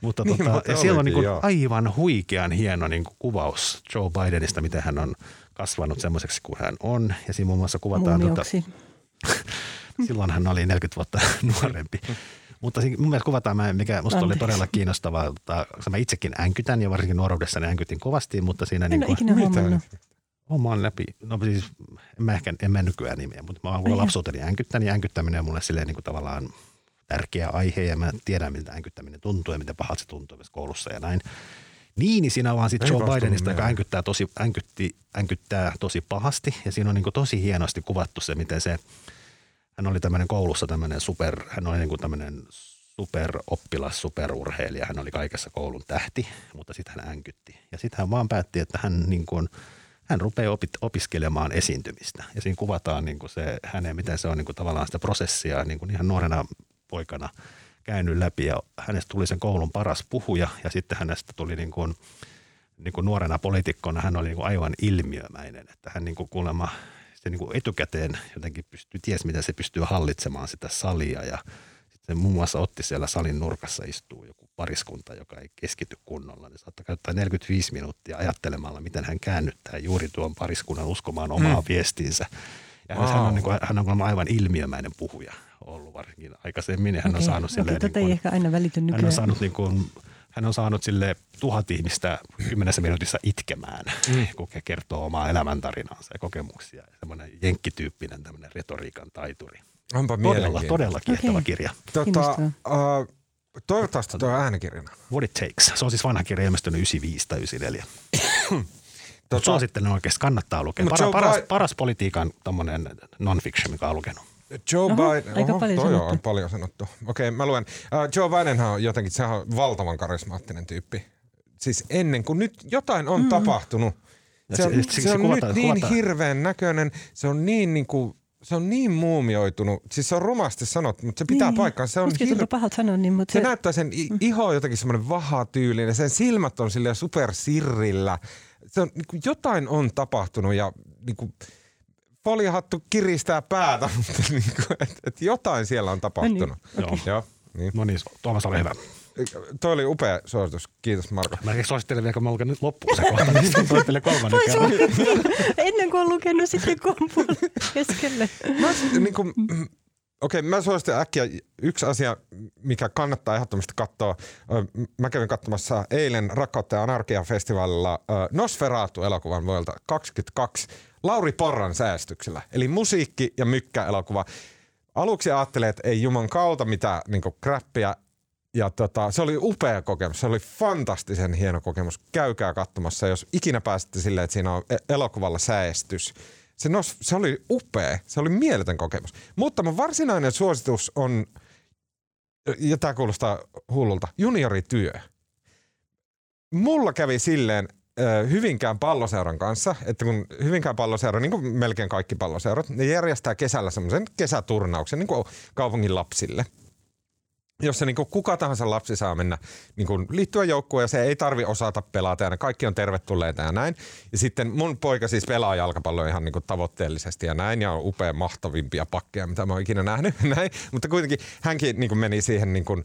Mutta niin, tota, ja siellä on niin kuin aivan huikean hieno niin kuin kuvaus Joe Bidenista, miten hän on kasvanut semmoiseksi kuin hän on. Ja siinä muun muassa kuvataan... Tota, Silloin hän oli 40 vuotta nuorempi. Mutta mun mielestä kuvataan, mikä musta oli todella kiinnostavaa. Mä itsekin änkytän ja varsinkin nuoruudessa änkytin kovasti, mutta siinä... En niin kuin, ikinä huomannut. Omaan läpi. No siis, en mä ehkä, en mä nykyään nimeä, mutta mä oon lapsuuteni änkyttänyt ja änkyttäminen on mulle silleen niin kuin tavallaan tärkeä aihe ja mä tiedän, miltä änkyttäminen tuntuu ja miten pahalta se tuntuu myös koulussa ja näin. Niin, niin siinä on vaan sitten Joe Bidenista, joka änkyttää tosi, änkytti, änkyttää tosi pahasti ja siinä on niin kuin tosi hienosti kuvattu se, miten se – hän oli tämmöinen koulussa tämmöinen super, hän oli niin kuin tämmöinen superoppilas, superurheilija. Hän oli kaikessa koulun tähti, mutta sitten hän änkytti. Ja sitten hän vaan päätti, että hän, niin kuin, hän rupeaa opit, opiskelemaan esiintymistä. Ja siinä kuvataan niin kuin se hänen, miten se on niin kuin tavallaan sitä prosessia niin kuin ihan nuorena poikana käynyt läpi. Ja hänestä tuli sen koulun paras puhuja ja sitten hänestä tuli niin kuin, niin kuin nuorena poliitikkona hän oli niin kuin aivan ilmiömäinen. Että hän niin kuin kuulemma se niin kuin etukäteen jotenkin pystyy, ties miten se pystyy hallitsemaan sitä salia ja sitten muun muassa otti siellä salin nurkassa istuu joku pariskunta, joka ei keskity kunnolla. Niin saattaa käyttää 45 minuuttia ajattelemalla, miten hän käännyttää juuri tuon pariskunnan uskomaan omaa mm. viestiinsä. Ja wow. hän, on, niin kuin, hän on aivan ilmiömäinen puhuja ollut varsinkin aikaisemmin. Hän okay. on saanut okay, silleen, niin kuin, ei ehkä aina välity nykyään. Hän on saanut niin kuin, hän on saanut sille tuhat ihmistä kymmenessä minuutissa itkemään, mm. kun he kertoo omaa elämäntarinaansa ja kokemuksia. Semmoinen jenkkityyppinen tämmöinen retoriikan taituri. Onpa todella, todella kiehtova okay. kirja. Tota, uh, toivottavasti tuo äänikirjana. What it takes. Se on siis vanha kirja ilmestynyt 95 tai 94. tota, suosittelen oikeasti, kannattaa lukea. Para, paras, Biden... paras politiikan non-fiction, mikä on lukenut. Joe oho, Biden, aika oho, paljon toi sanottu. on paljon sanottu. Okei, okay, mä luen. Uh, Joe Bidenhan on jotenkin, sehän on valtavan karismaattinen tyyppi. Siis ennen kuin nyt jotain on mm. tapahtunut. Se on, se, se on kuvataan, nyt niin kuvataan. hirveän näköinen, se on niin, niin kuin, se on niin muumioitunut. Siis se on rumasti sanottu, mutta se pitää niin. paikkaan. Se on hir... pahalta sanoa, niin, mutta se, se... näyttää sen mm. iho jotenkin semmoinen vahatyylinen. Sen silmät on silleen supersirrillä. Se on, niin kuin jotain on tapahtunut ja niin kuin, foliohattu kiristää päätä, mutta niin kuin, et, et jotain siellä on tapahtunut. No niin. Okay. Joo. Niin. No niin, Tuomas oli hyvä. Toi oli upea suositus. Kiitos Marko. Mä suosittelen vielä, kun mä luken nyt loppuun se kohta, niin suosittelen kolmannen kerran. Ennen kuin on lukenut sitten kompun keskelle. Mä, niin kuin, Okei, mä suosittelen äkkiä yksi asia, mikä kannattaa ehdottomasti katsoa. Mä kävin katsomassa eilen Rakkautta ja anarkia-festivaalilla Nosferatu-elokuvan vuodelta 22 Lauri Porran säästyksellä. Eli musiikki- ja mykkä-elokuva. Aluksi ajattelee, että ei juman kautta mitään niin kräppiä, ja tota, se oli upea kokemus, se oli fantastisen hieno kokemus. Käykää katsomassa, jos ikinä pääsitte silleen, että siinä on e- elokuvalla säästys. Se, nos, se oli upea, se oli mieletön kokemus. Mutta mun varsinainen suositus on, ja tämä kuulostaa hullulta, juniorityö. Mulla kävi silleen, Hyvinkään palloseuran kanssa, että kun Hyvinkään palloseura, niin kuin melkein kaikki palloseurat, ne järjestää kesällä semmoisen kesäturnauksen niin kuin kaupungin lapsille – jossa niin kuin kuka tahansa lapsi saa mennä niin kuin liittyä joukkueen ja se ei tarvi osata pelata ja kaikki on tervetulleita ja näin. Ja sitten mun poika siis pelaa jalkapalloa ihan niin kuin tavoitteellisesti ja näin ja on upea mahtavimpia pakkeja, mitä mä oon ikinä nähnyt. Näin. Mutta kuitenkin hänkin niin kuin meni siihen niin kuin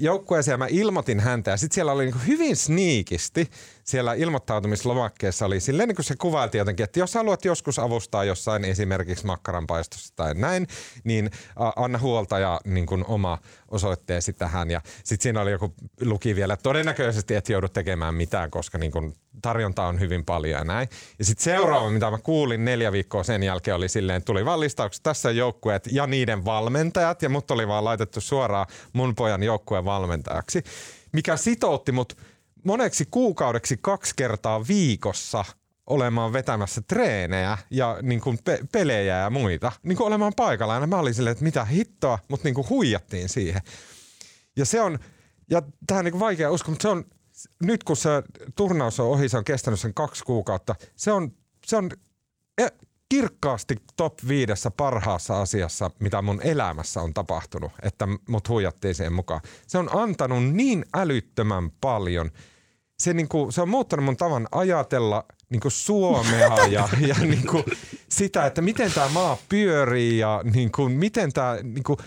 joukkueeseen ja mä ilmoitin häntä ja sitten siellä oli niin hyvin sniikisti siellä ilmoittautumislomakkeessa oli silleen niin kuin se kuvailti jotenkin, että jos haluat joskus avustaa jossain esimerkiksi makkaranpaistossa tai näin, niin anna huolta ja niin kuin oma osoitteesi tähän. Ja sitten siinä oli joku luki vielä, että todennäköisesti et joudu tekemään mitään, koska niin kuin tarjontaa on hyvin paljon ja näin. Ja sitten seuraava, mitä mä kuulin neljä viikkoa sen jälkeen, oli silleen, tuli vaan listaukset tässä joukkueet ja niiden valmentajat, ja mut oli vaan laitettu suoraan mun pojan joukkueen valmentajaksi, mikä sitoutti mut – moneksi kuukaudeksi kaksi kertaa viikossa olemaan vetämässä treenejä ja niin kuin pe- pelejä ja muita. Niin kuin olemaan paikalla. Ja mä olin silleen, että mitä hittoa, mutta niin kuin huijattiin siihen. Ja se on, ja tähän niin kuin vaikea uskoa, mutta se on, nyt kun se turnaus on ohi, se on kestänyt sen kaksi kuukautta, se on, se on e, kirkkaasti top viidessä parhaassa asiassa, mitä mun elämässä on tapahtunut, että mut huijattiin siihen mukaan. Se on antanut niin älyttömän paljon – se, niin kuin, se on muuttanut mun tavan ajatella niin kuin Suomea ja, ja niin kuin sitä, että miten tämä maa pyörii ja niin kuin, miten tämä, niin kuin,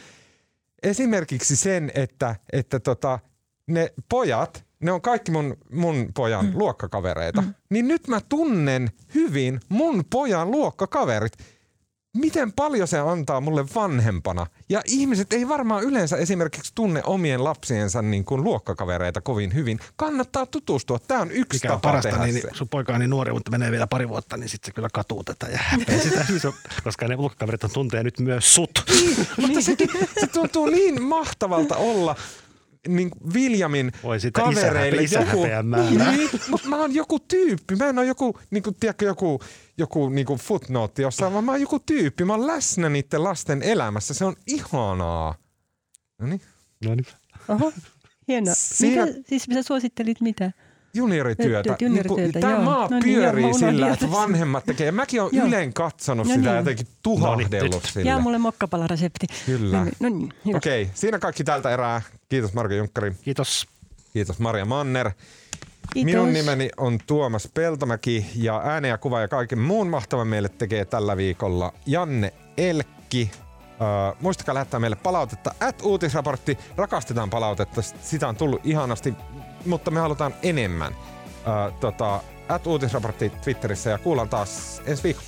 esimerkiksi sen, että, että tota, ne pojat, ne on kaikki mun, mun pojan mm. luokkakavereita, mm. niin nyt mä tunnen hyvin mun pojan luokkakaverit miten paljon se antaa mulle vanhempana. Ja ihmiset ei varmaan yleensä esimerkiksi tunne omien lapsiensa niin kuin luokkakavereita kovin hyvin. Kannattaa tutustua. Tämä on yksi Mikä tapa on parasta, tehdä niin, se. sun poika on niin nuori, mutta menee vielä pari vuotta, niin sitten se kyllä katuu tätä ja sitä, koska ne luokkakaverit on tuntee nyt myös sut. Niin, mutta sekin, se tuntuu niin mahtavalta olla niin Viljamin Oi sitä kavereille isä, joku, niin, mutta mä oon joku tyyppi, mä en ole joku, niin kuin, tiedätkö, joku, joku niin kuin footnote jossain, vaan mä oon joku tyyppi, mä oon läsnä niiden lasten elämässä, se on ihanaa. No niin. No niin. Oho, hienoa. Siinä... Mitä, siis sä suosittelit mitä? Juniorityötä. juniorityötä niin tämä maa no niin, pyörii joo, sillä, että vanhemmat tekee. Mäkin olen yleen katsonut no sitä niin. jotenkin tuhahdellut no niin, sillä. Jää mulle mokkapalaresepti. Kyllä. No, niin, no niin, Okei, okay, siinä kaikki tältä erää. Kiitos Marko Junkkari. Kiitos. Kiitos Maria Manner. Kiitos. Minun nimeni on Tuomas Peltomäki ja ääne ja kuva ja kaiken muun mahtavan meille tekee tällä viikolla Janne Elkki. Uh, muistakaa lähettää meille palautetta. At uutisraportti. Rakastetaan palautetta. Sitä on tullut ihanasti mutta me halutaan enemmän. Uh, tota, at uutisraportti Twitterissä ja kuullaan taas ensi viikolla.